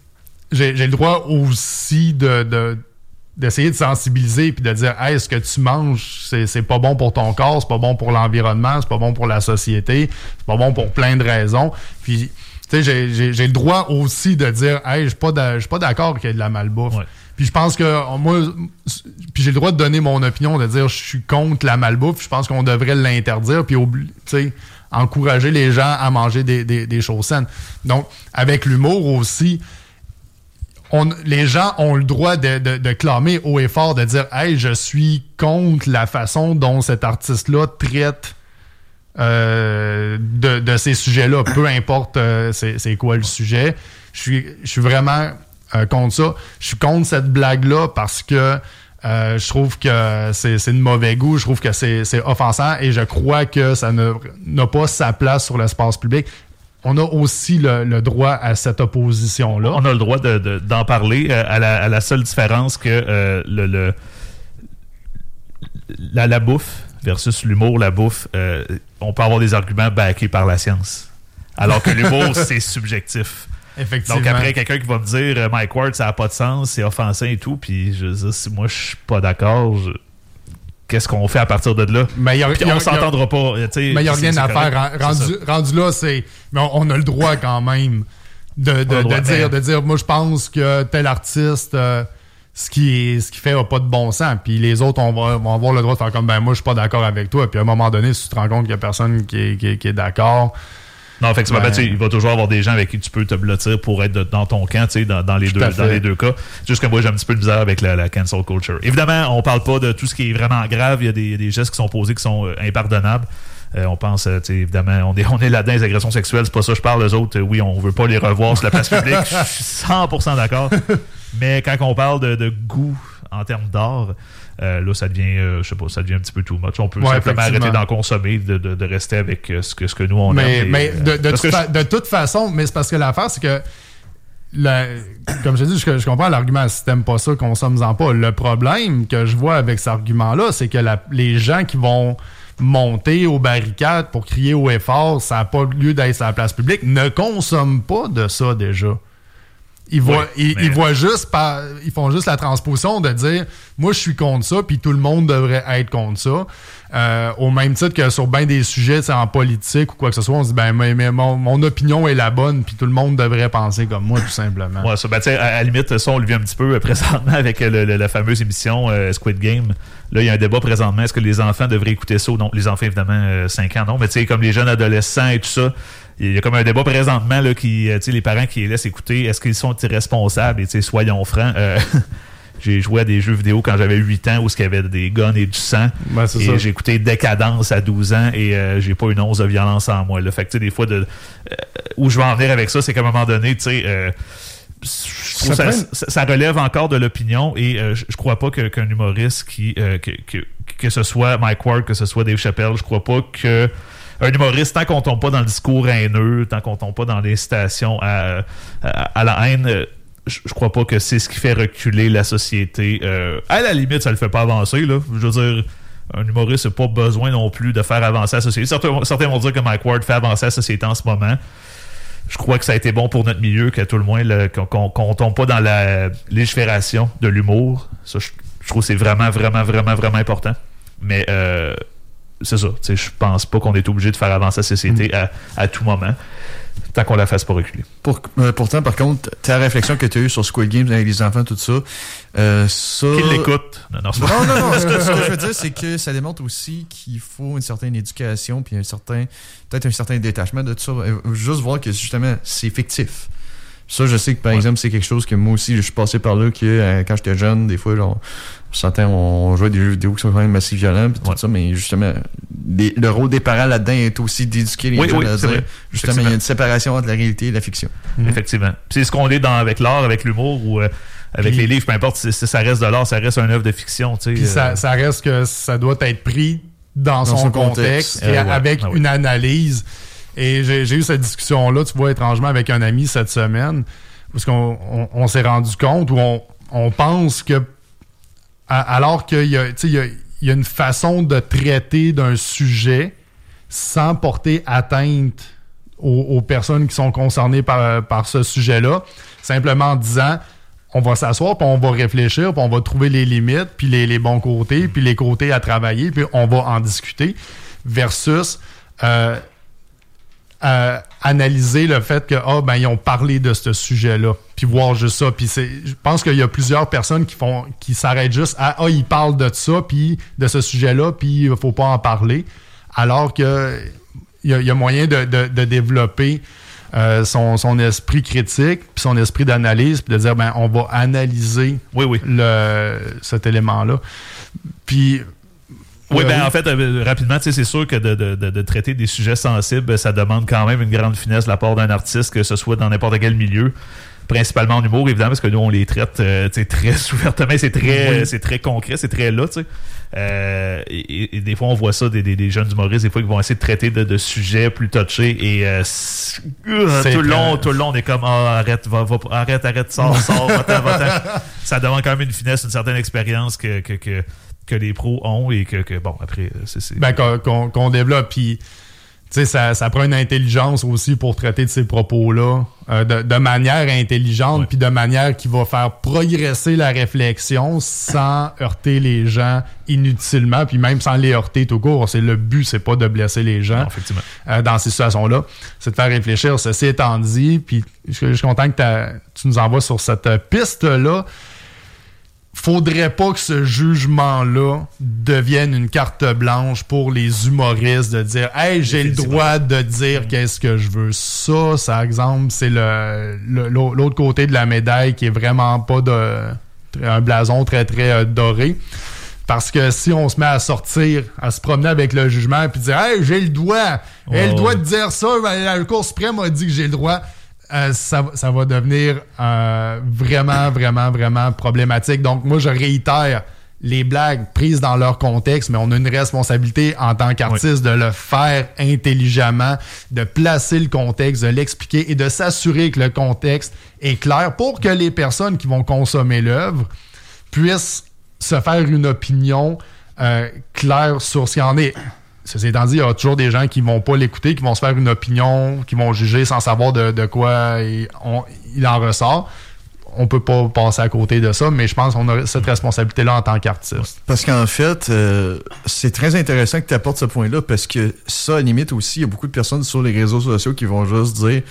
j'ai le droit aussi de, de- d'essayer de sensibiliser puis de dire hey, ce que tu manges c'est pas bon pour ton corps c'est pas bon pour l'environnement c'est pas bon pour la société c'est pas bon pour plein de raisons puis j'ai- le droit aussi de dire hey je suis pas d'accord qu'il y ait de la malbouffe. Ouais. puis je pense que euh, moi puis j'ai le droit de donner mon opinion de dire je suis contre la malbouffe. Je pense qu'on devrait l'interdire puis encourager les gens à manger des, des, des choses saines. Donc avec l'humour aussi on, les gens ont le droit de, de, de clamer haut et fort, de dire Hey, je suis contre la façon dont cet artiste-là traite euh, de, ces sujets-là, peu importe euh, c'est quoi le sujet. Je suis, je suis vraiment euh, contre ça. Je suis contre cette blague-là parce que je trouve que c'est de mauvais goût, je trouve que c'est offensant et je crois que ça n'a pas sa place sur l'espace public. On a aussi le, droit à cette opposition-là. On a le droit de- de- d'en parler à, la, seule différence que le, la, bouffe versus l'humour, la bouffe, on peut avoir des arguments backés par la science. Alors que l'humour, c'est subjectif. Effectivement. Donc après, quelqu'un qui va me dire euh, Mike Ward, ça n'a pas de sens, c'est offensant et tout, puis je veux dire, si moi je suis pas d'accord, je- qu'est-ce qu'on fait à partir de là? mais y a, Puis il y a- on s'entendra pas. mais il y a rien à faire. Rendu, là, c'est. Mais on, on a le droit quand même de, dire, de dire moi je pense que tel artiste. euh, ce qui est, ce qui fait a pas de bon sens puis les autres on va, vont avoir le droit de faire comme ben moi je suis pas d'accord avec toi puis à un moment donné si tu te rends compte qu'il y a personne qui est, qui est- qui est d'accord Non, effectivement, Ben- ben, tu il va toujours avoir des gens avec qui tu peux te blottir pour être de- dans ton camp, tu sais, dans, dans les deux, dans fait. les deux cas. Juste que moi, j'ai un petit peu de misère avec la, la cancel culture. Évidemment, on parle pas de tout ce qui est vraiment grave. Il y a des, des gestes qui sont posés qui sont euh, impardonnables. Euh, on pense, euh, tu sais, évidemment, on est, on est là-dedans, les agressions sexuelles, c'est pas ça que je parle. Les autres, oui, on veut pas les revoir sur la place publique. Je suis 100% d'accord. Mais quand on parle de, de goût en termes d'art, euh, là, ça devient, euh, je sais pas, ça devient un petit peu too much. On peut Ouais, simplement arrêter d'en consommer, de, de, de rester avec euh, ce que, ce que nous, on mais, aime. et, mais de, toute que fa- de toute façon, mais c'est parce que l'affaire, c'est que, la- comme je dis, je, je comprends l'argument, si t'aimes pas ça, consomme-en pas. Le problème que je vois avec cet argument-là, c'est que la- les gens qui vont monter aux barricades pour crier haut et fort, ça n'a pas lieu d'être sur la place publique, ne consomment pas de ça déjà. Ils voient, Ouais, ils, mais- ils voient juste par, ils font juste la transposition de dire moi je suis contre ça puis tout le monde devrait être contre ça Euh, au même titre que sur bien des sujets en politique ou quoi que ce soit on se dit ben mais, mais mon, mon opinion est la bonne puis tout le monde devrait penser comme moi tout simplement Ouais, ça, ben, tu sais, à, à la limite, ça, on le vit un petit peu euh, présentement avec euh, le- le- la fameuse émission euh, Squid Game. Là, il y a un débat présentement. Est-ce que les enfants devraient écouter ça ou non? Les enfants, évidemment, euh, 5 ans, non? Mais tu sais, comme les jeunes adolescents et tout ça, il y a comme un débat présentement, là, qui, euh, tu sais, les parents qui les laissent écouter, est-ce qu'ils sont irresponsables? Et tu sais, soyons francs, euh, j'ai joué à des jeux vidéo quand j'avais 8 ans où il y avait des guns et du sang. C'est et j'ai écouté Décadence à 12 ans et euh, j'ai pas une once de violence en moi. Là. Fait que, tu sais, des fois, de, euh, où je vais en venir avec ça, c'est qu'à un moment donné, tu sais, euh, Ça ça, prend- ça- ça relève encore de l'opinion et je, je crois pas qu'un humoriste qui que, que, que ce soit Mike Ward, que ce soit Dave Chappelle, je crois pas que un humoriste, tant qu'on tombe pas dans le discours haineux, tant qu'on tombe pas dans l'incitation à, à, à la haine, euh, je, crois pas que c'est ce qui fait reculer la société. Euh, à la limite, ça le fait pas avancer, là. Je veux dire, un humoriste n'a pas besoin non plus de faire avancer la société. Certains, vont dire que Mike Ward fait avancer la société en ce moment je crois que ça a été bon pour notre milieu, qu'à tout le moins, qu'on qu'on tombe pas dans la légifération de l'humour. Ça, je, je trouve que c'est vraiment, vraiment, vraiment, vraiment important. Mais euh, c'est ça. Je pense pas qu'on est obligé de faire avancer la société à, à tout moment, tant qu'on la fasse pas reculer. Pour- euh, pourtant, par contre, ta réflexion que tu as eue sur Squid Games avec les enfants, tout ça, euh, ça... Qu'il l'écoute? Non, Non, non, non. Ce que, ce que je veux dire, c'est que ça démontre aussi qu'il faut une certaine éducation, puis un certain, peut-être un certain détachement de tout ça. Euh, Juste voir que justement, c'est fictif. Ça, je sais que par Ouais. exemple, c'est quelque chose que moi aussi, je suis passé par là, que euh, quand j'étais jeune, des fois, genre, certains, on jouait des jeux vidéo qui sont quand même assez violents, puis tout Ouais. ça, mais justement, les- le rôle des parents là-dedans est aussi d'éduquer les Oui, jeunes oui, à c'est dire, vrai. justement, il y a une séparation entre la réalité et la fiction. Effectivement. Puis c'est ce qu'on est dans avec l'art, avec l'humour ou euh, avec Puis- les livres, peu importe si, ça reste de l'art, ça reste un œuvre de fiction. tu sais, Puis euh, ça, ça reste que ça doit être pris dans, son, son contexte, contexte. et Euh, ouais. avec Ah une analyse. Et j'ai eu cette discussion-là, tu vois, étrangement, avec un ami cette semaine, parce qu'on on, on s'est rendu compte, ou on, on pense que alors qu'il y, y, y a, une façon de traiter d'un sujet sans porter atteinte aux, personnes qui sont concernées par, par ce sujet-là, simplement en disant on va s'asseoir, puis on va réfléchir, puis on va trouver les limites, puis les, les, bons côtés, puis les côtés à travailler, puis on va en discuter, versus euh, euh, analyser le fait que oh, ben ils ont parlé de ce sujet-là, puis voir juste ça. Puis c'est, je pense qu'il y a plusieurs personnes qui font, qui s'arrêtent juste à ah ils parlent de ça, puis de ce sujet-là, puis il faut pas en parler, alors que il y, a moyen de, de développer euh, son, son, esprit critique, puis son esprit d'analyse, puis de dire, ben, on va analyser oui, oui. Le, cet élément-là. Puis oui, ben en fait, euh, rapidement, c'est sûr que de, de, de, traiter des sujets sensibles, ça demande quand même une grande finesse de la part d'un artiste, que ce soit dans n'importe quel milieu principalement en humour, évidemment, parce que nous, on les traite euh, très ouvertement, c'est très, c'est très concret, c'est très là, tu sais. Euh, et, des fois, on voit ça des, des, jeunes humoristes, des fois, qui vont essayer de traiter de, sujets plus touchés et euh, tout le long, tout le long, on est comme ah, arrête, va, va, arrête, arrête, sors, sors, va-t'en, va Ça demande quand même une finesse, une certaine expérience que, que, que, que les pros ont et que, que bon, après, c'est. Ben, qu'on développe. Puis sais, ça, ça prend une intelligence aussi pour traiter de ces propos-là euh, de, manière intelligente, puis de manière qui va faire progresser la réflexion sans heurter les gens inutilement, puis même sans les heurter tout court. C'est le but, c'est pas de blesser les gens euh, dans ces situations-là, c'est de faire réfléchir. Ceci étant dit, puis je, suis content que tu nous envoies sur cette piste-là faudrait pas que ce jugement-là devienne une carte blanche pour les humoristes de dire Hey, j'ai le droit de dire qu'est-ce que je veux. Ça, ça exemple, c'est le, l'autre côté de la médaille qui est vraiment pas de un blason très très euh, doré. Parce que si on se met à sortir, à se promener avec le jugement et dire Hey, j'ai le droit, j'ai le droit de dire ça, la Cour suprême a dit que j'ai le droit. Euh, ça, ça, va devenir euh, vraiment, vraiment, vraiment problématique. Donc, moi, je réitère les blagues prises dans leur contexte, mais on a une responsabilité en tant qu'artiste de le faire intelligemment, de placer le contexte, de l'expliquer et de s'assurer que le contexte est clair pour que les personnes qui vont consommer l'œuvre puissent se faire une opinion euh, claire sur ce qu'il en est. Ceci étant dit, il y a toujours des gens qui vont pas l'écouter, qui vont se faire une opinion, qui vont juger sans savoir de, quoi il, en ressort. On peut pas passer à côté de ça, mais je pense qu'on a cette responsabilité-là en tant qu'artiste. Parce qu'en fait, euh, c'est très intéressant que tu apportes ce point-là, parce que ça, à limite aussi, il y a beaucoup de personnes sur les réseaux sociaux qui vont juste dire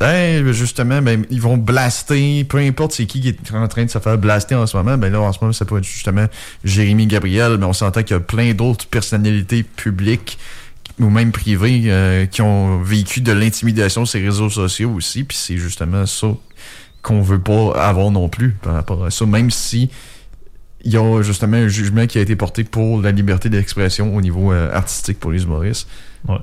ben, justement, ben, ils vont blaster, peu importe c'est qui qui est en train de se faire blaster en ce moment. Ben là, en ce moment, ça peut être justement Jérémy Gabriel, mais on s'entend qu'il y a plein d'autres personnalités publiques ou même privées euh, qui ont vécu de l'intimidation sur ces réseaux sociaux aussi. Puis c'est justement ça qu'on veut pas avoir non plus par rapport à ça. Même si il y a justement un jugement qui a été porté pour la liberté d'expression au niveau euh, artistique pour les humoristes. Ouais.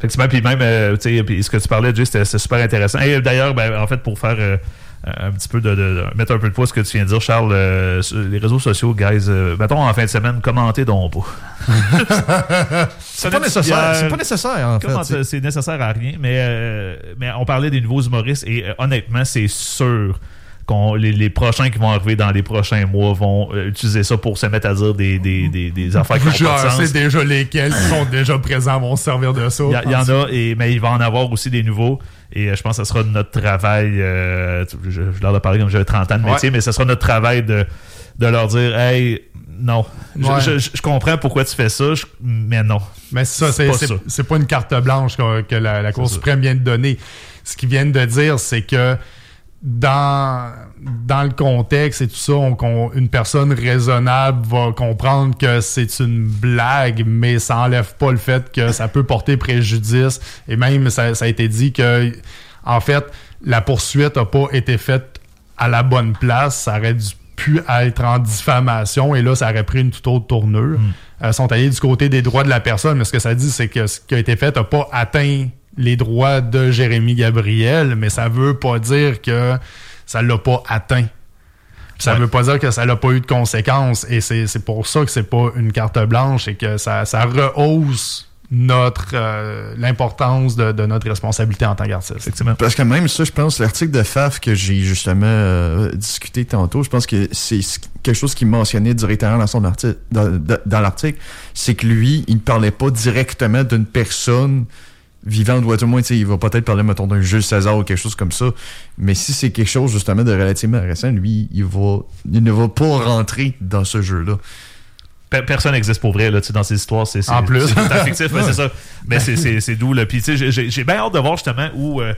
Effectivement, puis même, euh, tu sais, ce que tu parlais, Jay, c'était super intéressant. Et d'ailleurs, ben, en fait, pour faire euh, un petit peu de, mettre un peu de poids ce que tu viens de dire, Charles, euh, les réseaux sociaux, guys, mettons en fin de semaine, commentez donc pas. c'est pas nécessaire. C'est pas nécessaire, en fait. C'est nécessaire à rien, mais, mais on parlait des nouveaux humoristes et honnêtement, c'est sûr les, prochains qui vont arriver dans les prochains mois vont euh, utiliser ça pour se mettre à dire des, des, des, des affaires qui déjà lesquels sont déjà présents vont servir de ça. Il y, en a, et, mais il va en avoir aussi des nouveaux. Et euh, je pense que ce sera notre travail. Euh, je, je, leur ai parlé comme j'avais 30 ans de métier, mais ce sera notre travail de, de leur dire Hey, non. Je, comprends pourquoi tu fais ça, mais non. Mais ça, c'est pas, pas, une carte blanche que, que la, la Cour suprême vient de donner. Ce qu'ils viennent de dire, c'est que dans, dans le contexte et tout ça, on, une personne raisonnable va comprendre que c'est une blague, mais ça enlève pas le fait que ça peut porter préjudice. Et même, ça, ça a été dit que, en fait, la poursuite n'a pas été faite à la bonne place. Ça aurait dû pu être en diffamation et là, ça aurait pris une toute autre tournure. Hmm. euh, sont allés du côté des droits de la personne, mais ce que ça dit, c'est que ce qui a été fait n'a pas atteint les droits de Jérémy Gabriel, mais ça veut pas dire que ça l'a pas atteint. Ça veut pas dire que ça n'a pas eu de conséquences. Et c'est pour ça que c'est pas une carte blanche et que ça, ça rehausse notre euh, l'importance de, de notre responsabilité en tant qu'artiste. Effectivement. Parce que même ça, je pense, l'article de FAF que j'ai justement euh, discuté tantôt, je pense que c'est ce- quelque chose qu'il mentionnait directement dans son article, dans, dans- dans l'article, c'est que lui, il ne parlait pas directement d'une personne vivante, ou à tout le moins, il va peut-être parler, mettons, d'un Jules César ou quelque chose comme ça. Mais si c'est quelque chose, justement, de relativement récent, lui, il va, il ne va pas rentrer dans ce jeu-là. Pe- Personne n'existe pour vrai là, tu sais, dans ces histoires. C'est, c'est, En plus. c'est fictif, mais c'est ça. Mais c'est, c'est, c'est d'où le. Puis tu sais, j'ai- j'ai, j'ai bien hâte de voir justement où. euh,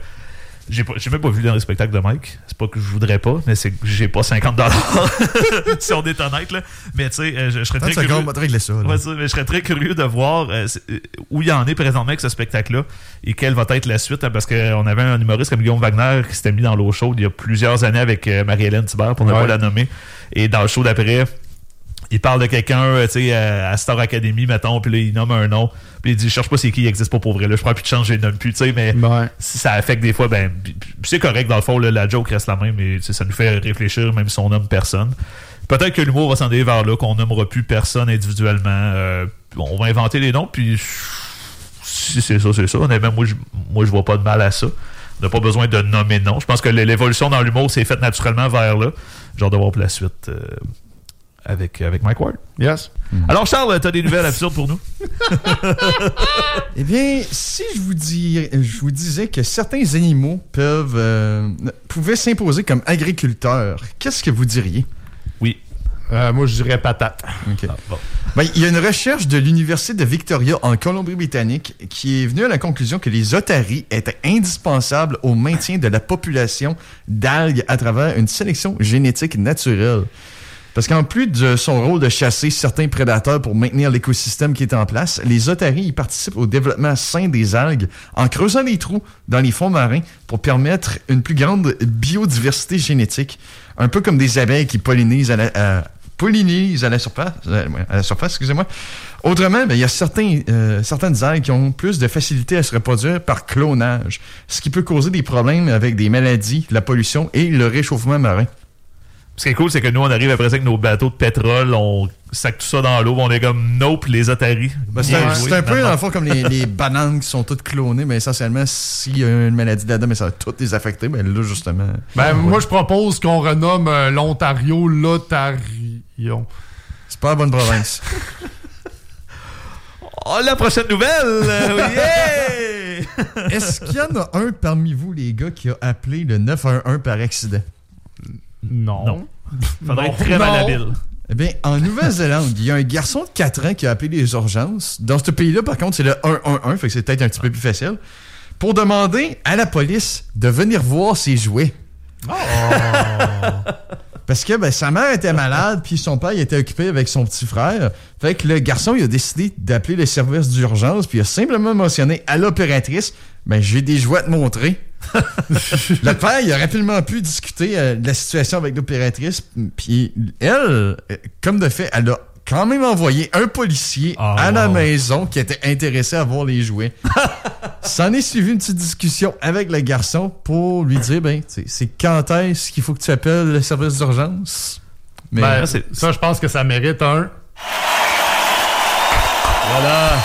j'ai, pas, même pas vu le spectacle de Mike. C'est pas que je voudrais pas, mais c'est que j'ai pas 50 si on est honnête. Là. Mais tu sais, euh, je, je serais très curieux. ça. Ouais, ça, mais je serais très curieux de voir euh, euh, où il en est présentement avec ce spectacle-là et quelle va être la suite. hein, parce qu'on avait un humoriste comme Guillaume Wagner qui s'était mis dans l'eau chaude il y a plusieurs années avec euh, Marie-Hélène Thibert, pour ne Ouais. pas la nommer. Et dans le show d'après, il parle de quelqu'un, euh, tu sais, à, à Star Academy, mettons, puis là, il nomme un nom. Puis il dit, je cherche pas c'est qui, il existe pas pour vrai. Là, je prends plus de chance, je les nomme plus, tu sais, mais Ouais. si ça affecte des fois, ben, c'est correct dans le fond, là, la joke reste la même, mais ça nous fait réfléchir, même si on nomme personne. Peut-être que l'humour va s'en aller vers là, qu'on nommera plus personne individuellement. Euh, on va inventer les noms, puis si c'est ça, c'est ça. Honnêtement, moi, je, moi, je vois pas de mal à ça. On n'a pas besoin de nommer non. Je pense que l'évolution dans l'humour s'est faite naturellement vers là. Genre de voir pour la suite euh, avec, avec Mike Ward. Yes. Alors, Charles, tu as des nouvelles absurdes pour nous? Eh bien, si je vous, dis, je vous disais que certains animaux peuvent euh, pouvaient s'imposer comme agriculteurs, qu'est-ce que vous diriez? Oui. Euh, moi, je dirais patate. Ah, bon. Ben, il y a une recherche de l'Université de Victoria en Colombie-Britannique qui est venue à la conclusion que les otaries étaient indispensables au maintien de la population d'algues à travers une sélection génétique naturelle. Parce qu'en plus de son rôle de chasser certains prédateurs pour maintenir l'écosystème qui est en place, les otaries y participent au développement sain des algues en creusant des trous dans les fonds marins pour permettre une plus grande biodiversité génétique. Un peu comme des abeilles qui pollinisent à la, pollinisent à la surface, euh, à la surface, excusez-moi. Autrement, ben, il y a certains, euh, certaines algues qui ont plus de facilité à se reproduire par clonage, ce qui peut causer des problèmes avec des maladies, la pollution et le réchauffement marin. Ce qui est cool, c'est que nous, on arrive après ça avec nos bateaux de pétrole, on sac tout ça dans l'eau, on est comme nope, les otaries. Ben, c'est un, joué, c'est un peu, dans le fond, comme les, les bananes qui sont toutes clonées, mais essentiellement, s'il y a une maladie là-dedans, mais ça va toutes les affecter. Mais là, justement. Ben, moi, je propose qu'on renomme euh, l'Ontario l'Otarion. C'est pas la bonne province. Oh, la prochaine nouvelle! yeah! Est-ce qu'il y en a un parmi vous, les gars, qui a appelé le 911 par accident? Non. Non. Faudrait Non. être très Non. malhabile. Eh bien, en Nouvelle-Zélande, il y a un garçon de 4 ans qui a appelé les urgences. Dans ce pays-là, par contre, c'est le 111, fait que c'est peut-être un petit peu plus facile. Pour demander à la police de venir voir ses jouets. Parce que ben, sa mère était malade, puis son père il était occupé avec son petit frère. Fait que le garçon, il a décidé d'appeler le service d'urgence, puis il a simplement mentionné à l'opératrice Ben, j'ai des jouets à te montrer. le père, il a rapidement pu discuter euh, de la situation avec l'opératrice, puis elle, euh, comme de fait, elle a quand même envoyé un policier Ah, à la wow. maison qui était intéressé à voir les jouets. S'en est suivi une petite discussion avec le garçon pour lui dire ben, c'est quand est-ce qu'il faut que tu appelles le service d'urgence? Mais Ben, ça, je pense que ça mérite un. voilà.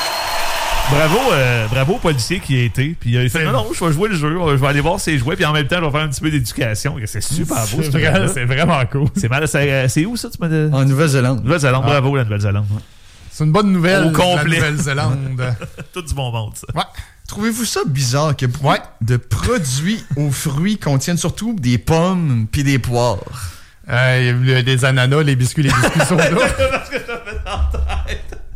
Bravo, euh, bravo au policier qui a été. Puis il a fait C'est- non, non, je vais jouer le jeu, je vais aller voir ses jouets, puis en même temps, je vais faire un petit peu d'éducation. C'est super beau. C'est vrai- vraiment cool. C'est mal. C'est euh, c'est où ça, tu m'as dit? En Nouvelle-Zélande. Nouvelle-Zélande, Ah. bravo la Nouvelle-Zélande. ouais. C'est une bonne nouvelle. Au complet. La Nouvelle-Zélande. Tout du bon monde, ça. ouais. Trouvez-vous ça bizarre que beaucoup Ouais. de produits aux fruits contiennent surtout des pommes puis des poires? Euh, il y a des ananas, les biscuits, les biscuits sont là.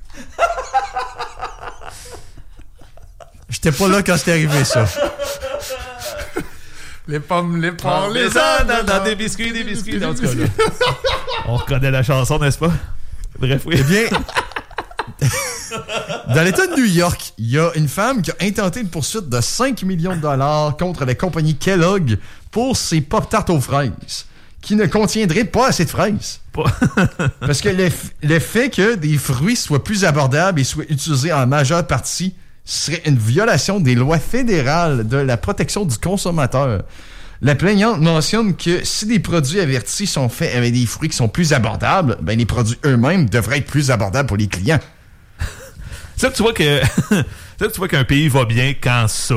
J'étais pas là quand c'est arrivé ça. les pommes, les pommes, les les ananas, des biscuits, des biscuits. En tout cas, là, on reconnaît la chanson, n'est-ce pas? Bref, oui. Eh bien, dans l'État de New York, il y a une femme qui a intenté une poursuite de 5 millions de dollars contre la compagnie Kellogg pour ses pop-tarts aux fraises, qui ne contiendraient pas assez de fraises. Pas- Parce que le, le fait que des fruits soient plus abordables et soient utilisés en majeure partie serait une violation des lois fédérales de la protection du consommateur. La plaignante mentionne que si des produits avertis sont faits avec des fruits qui sont plus abordables, ben les produits eux-mêmes devraient être plus abordables pour les clients. Ça, tu vois que Là, tu vois qu'un pays va bien quand ça.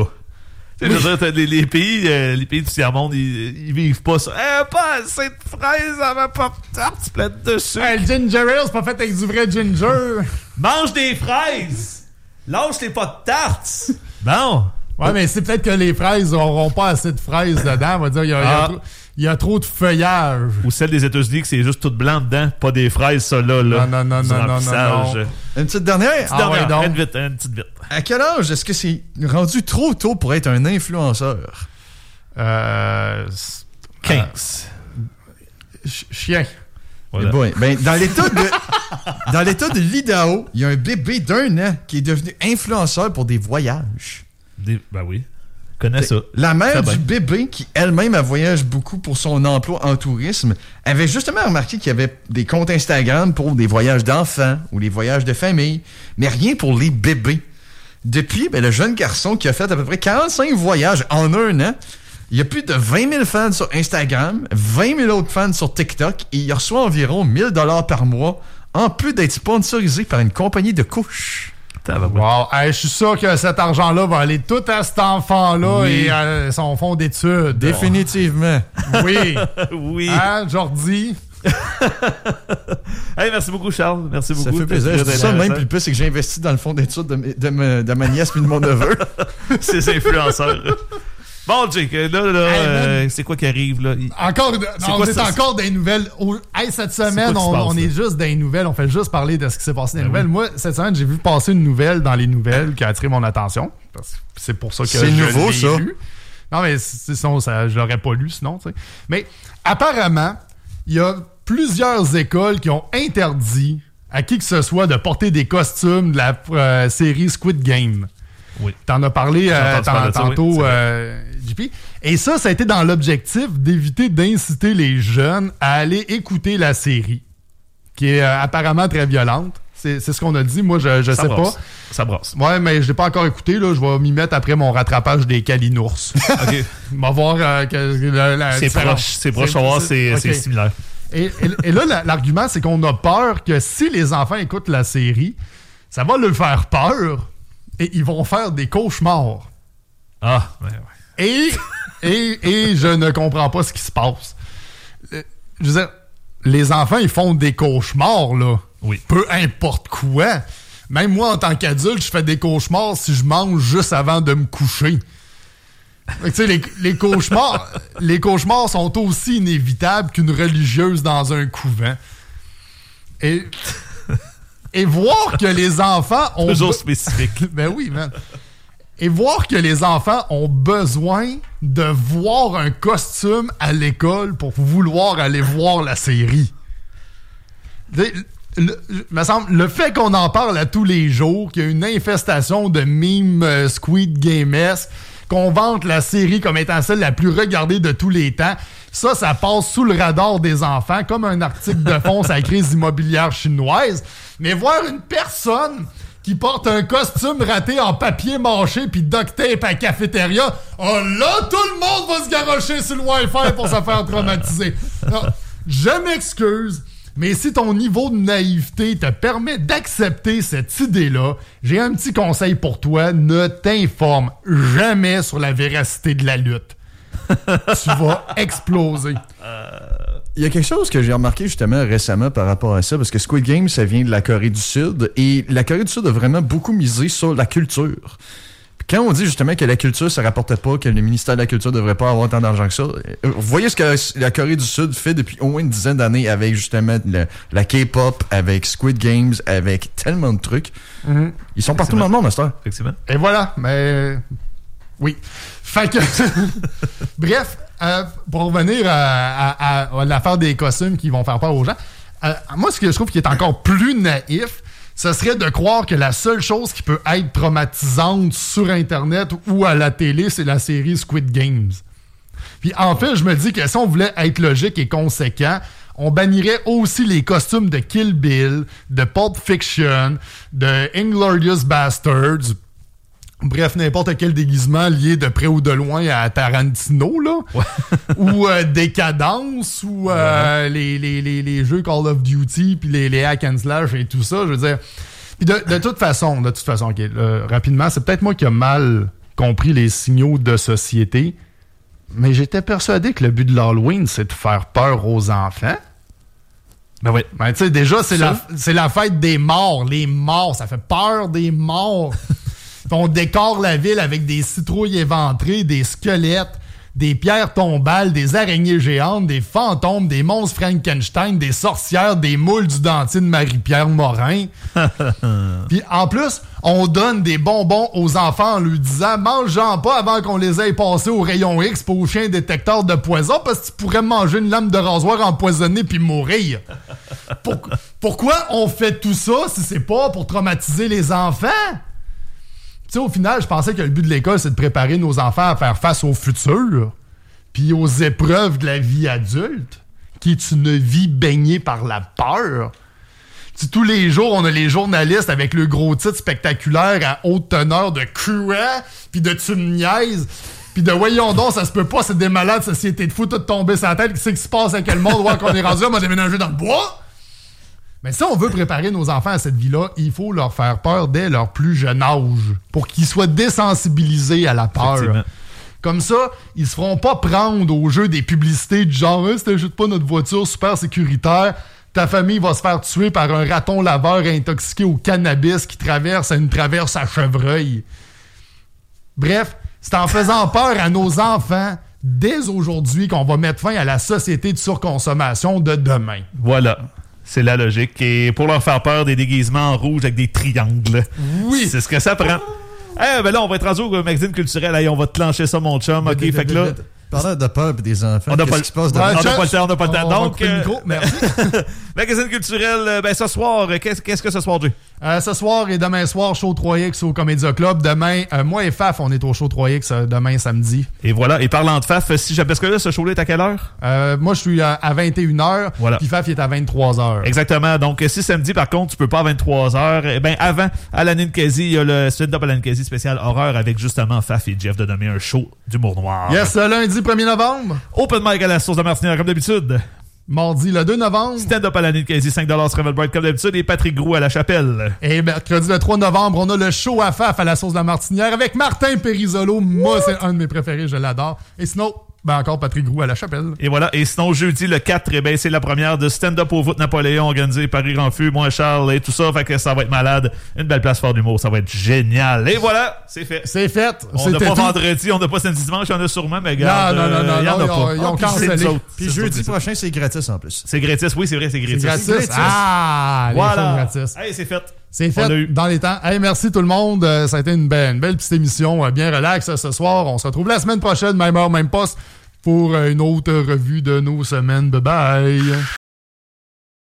Je veux dire, les, les pays, euh, les pays du tiers-monde, ils, ils vivent pas ça. Eh, pas assez de fraises à ma pop tarte pleine de sucre. Le ginger ale, c'est pas fait avec du vrai ginger. Mange des fraises! Lâche les pas de tarte! Bon. Ouais, mais c'est peut-être que les fraises auront pas assez de fraises dedans. On va dire, il y a, il y a Ah. trop- il y a trop de feuillage. Ou celle des États-Unis que c'est juste tout blanc dedans, pas des fraises, ça là. là Non, non, non, non, non, remplissage. non, non. Une petite dernière? Petite Ah dernière, ouais, donc. une vite, une petite vite. À quel âge est-ce que c'est rendu trop tôt pour être un influenceur? Euh, c'est- 15. ch- chien. Voilà. Ben, dans l'état de dans l'état de l'Idaho, il y a un bébé d'un an qui est devenu influenceur pour des voyages. Des- ben oui. Connais ça. La mère du bébé, qui elle-même elle voyage beaucoup pour son emploi en tourisme, avait justement remarqué qu'il y avait des comptes Instagram pour des voyages d'enfants ou les voyages de famille, mais rien pour les bébés. Depuis, ben, le jeune garçon qui a fait à peu près 45 voyages en un an, il y a plus de 20 000 fans sur Instagram, 20 000 autres fans sur TikTok et il reçoit environ 1000 dollars par mois, en plus d'être sponsorisé par une compagnie de couches. Wow. Hey, je suis sûr que cet argent-là va aller tout à cet enfant-là Oui. et à son fonds d'études. Définitivement. Oui. Oui. Hein, Jordi? Hey, merci beaucoup, Charles. Merci beaucoup. Ça fait plaisir. Ça même, puis le intéressant. plus, c'est que j'ai investi dans le fond d'études de, mes- de, de ma nièce puis de mon neveu. Ces influenceurs. Bon, Jake, là, là, euh, c'est quoi qui arrive, là? Encore, de- C'est non, quoi on est ça? encore des nouvelles. Hey, cette semaine, on, passe, on là? est juste des nouvelles. On fait juste parler de ce qui s'est passé dans les Ben nouvelles. Moi, cette semaine, j'ai vu passer une nouvelle dans les nouvelles qui a attiré mon attention. Parce que C'est pour ça que C'est je nouveau, l'ai ça. lu. Non, mais sinon, ça, je l'aurais pas lu, sinon, tu sais. Mais apparemment, il y a plusieurs écoles qui ont interdit à qui que ce soit de porter des costumes de la euh, série Squid Game. Oui. T'en as parlé euh, oui, tantôt, euh, JP. Et ça, ça a été dans l'objectif d'éviter d'inciter les jeunes à aller écouter la série, qui est euh, apparemment très violente. C'est ce qu'on a dit. Moi, je, je Ça sais pas. Ça brasse. Ouais, mais je l'ai pas encore écouté. Là. Je vais m'y mettre après mon rattrapage des calinours. OK. On va voir euh, C'est proche. C'est proche. On va voir, c'est similaire. Et, et- et là, la- l'argument, c'est qu'on a peur que si les enfants écoutent la série, ça va leur faire peur et ils vont faire des cauchemars. Ah, ouais, ouais. Et, et, et je ne comprends pas ce qui se passe. Euh, Je veux dire, les enfants, ils font des cauchemars, là. Oui. Peu importe quoi. Même moi, en tant qu'adulte, je fais des cauchemars si je mange juste avant de me coucher. Fait que, Tu sais, les, les cauchemars, les cauchemars sont aussi inévitables qu'une religieuse dans un couvent. Et, et voir que les enfants ont... Toujours spécifique. ben oui, man. Et voir que les enfants ont besoin de voir un costume à l'école pour vouloir aller voir la série. Le, me semble, le fait qu'on en parle à tous les jours, qu'il y a une infestation de mimes euh, Squid Game qu'on vante la série comme étant celle la plus regardée de tous les temps, ça, ça passe sous le radar des enfants, comme un article de fond sur la crise immobilière chinoise. Mais voir une personne qui porte un costume raté en papier mâché puis duct tape à cafétéria, oh là, tout le monde va se garrocher sur le Wi-Fi pour se faire traumatiser. Je m'excuse, mais si ton niveau de naïveté te permet d'accepter cette idée-là, j'ai un petit conseil pour toi, ne t'informe jamais sur la véracité de la lutte. tu vas exploser. Il y a quelque chose que j'ai remarqué justement récemment par rapport à ça, parce que Squid Game, ça vient de la Corée du Sud, et la Corée du Sud a vraiment beaucoup misé sur la culture. Puis quand on dit justement que la culture, ça rapportait pas, que le ministère de la Culture devrait pas avoir tant d'argent que ça, euh, vous voyez ce que la Corée du Sud fait depuis au moins une dizaine d'années avec justement le- la K-pop, avec Squid Games, avec tellement de trucs. Ils sont partout dans le monde, heure. Effectivement. Et voilà, mais oui. Fait que bref, euh, pour revenir à, l'affaire des costumes qui vont faire peur aux gens, euh, moi ce que je trouve qui est encore plus naïf, ce serait de croire que la seule chose qui peut être traumatisante sur internet ou à la télé, c'est la série Squid Games. Puis en fait, je me dis que si on voulait être logique et conséquent, on bannirait aussi les costumes de Kill Bill, de Pulp Fiction, de Inglorious Bastards, bref, n'importe quel déguisement lié de près ou de loin à Tarantino, là. ou euh, Décadence, ou euh, les, les, les, les jeux Call of Duty, puis les, les hack and slash et tout ça. Je veux dire, Puis de, de toute façon, de toute façon, ok, là, rapidement, c'est peut-être moi qui ai mal compris les signaux de société, mais j'étais persuadé que le but de l'Halloween, c'est de faire peur aux enfants. Ben oui. Ben, tu sais, déjà, c'est la, c'est la fête des morts. Les morts, ça fait peur des morts. On décore la ville avec des citrouilles éventrées, des squelettes, des pierres tombales, des araignées géantes, des fantômes, des monstres Frankenstein, des sorcières, des moules du dentier de Marie-Pierre Morin. Puis en plus, on donne des bonbons aux enfants en lui disant mange-en pas avant qu'on les ait passés au rayon X pour au chien détecteur de poison parce que tu pourrais manger une lame de rasoir empoisonnée puis mourir. Pour- pourquoi on fait tout ça si c'est pas pour traumatiser les enfants? Tu sais, au final, je pensais que le but de l'école, c'est de préparer nos enfants à faire face au futur, puis aux épreuves de la vie adulte, qui est une vie baignée par la peur. Tu sais, tous les jours, on a les journalistes avec le gros titre spectaculaire à haute teneur de quoi, puis de tu puis de voyons donc, ça se peut pas, c'est des malades, société de fou, tout tomber sur la tête, qu'est-ce qui se passe avec le monde, voir qu'on est rendu, on va déménager dans le bois? Mais si on veut préparer nos enfants à cette vie-là, il faut leur faire peur dès leur plus jeune âge pour qu'ils soient désensibilisés à la peur. Comme ça, ils se feront pas prendre au jeu des publicités du genre hey, si t'ajoutes pas notre voiture super sécuritaire, ta famille va se faire tuer par un raton laveur intoxiqué au cannabis qui traverse une traverse à chevreuil. Bref, c'est en faisant peur à nos enfants dès aujourd'hui qu'on va mettre fin à la société de surconsommation de demain. Voilà. C'est la logique. Et pour leur faire peur, des déguisements en rouge avec des triangles. Oui. C'est ce que ça prend. Eh ben là, on va être rendu au magazine culturel. Hey, on va te clencher ça, mon chum. OK, fait que là, Parlant de peur et des enfants, On n'a pas le- Ouais, pas le temps, on n'a pas le temps. on Donc, euh, magazine culturel, euh, ben ce soir, euh, qu'est-ce qu'est-ce que ce soir, Jay? Euh, ce soir et demain soir, show 3X au Comédia Club. Demain, euh, moi et Faf, on est au show 3X euh, demain samedi. Et voilà. Et parlant de Faf, si parce que là, ce show-là est à quelle heure? Moi, je suis à, à 21h. Voilà. Puis Faf, il est à 23h. Exactement. Donc, si samedi, par contre, tu peux pas à 23h, eh ben, avant, à la Ninkasi, il y a le stand-up à la Ninkasi spécial horreur avec justement Faf et Jeff de nommer un show d'humour noir. Yes, lundi 1er novembre. Open mic à la source de Martinière, comme d'habitude. Mardi le 2 novembre. Stand-up à la Ninkasi, 5$ sur Bright, comme d'habitude. Et Patrick Grou à la chapelle. Et mercredi le 3 novembre, on a le show à Faf à la sauce de la Martinière avec Martin Périsolo. Moi, c'est un de mes préférés, je l'adore. Et sinon, ben encore Patrick Grou à la chapelle. Et voilà. Et sinon, jeudi, le 4, eh ben, c'est la première de stand-up au voûte Napoléon organisé par Fût, moi, Charles et tout ça. Fait que ça va être malade. Une belle place fort d'humour. Ça va être génial. Et voilà. C'est fait. C'est fait. On n'a pas tout. vendredi, on n'a pas samedi dimanche, il y en a sûrement, mais regarde. Non, non, non, non, euh, il y en non, a ont- pas. ils ont Ah, puis cancellé. jeudi prochain, c'est gratis en plus. C'est gratis, oui, c'est vrai, c'est gratis. C'est gratis. Ah, Voilà. gratis. Hey, c'est fait. C'est fait eu. dans les temps. Hey, merci tout le monde. Euh, ça a été une belle, une belle petite émission, euh, bien relax euh, ce soir. On se retrouve la semaine prochaine, même heure, même poste, pour une autre revue de nos semaines. Bye bye.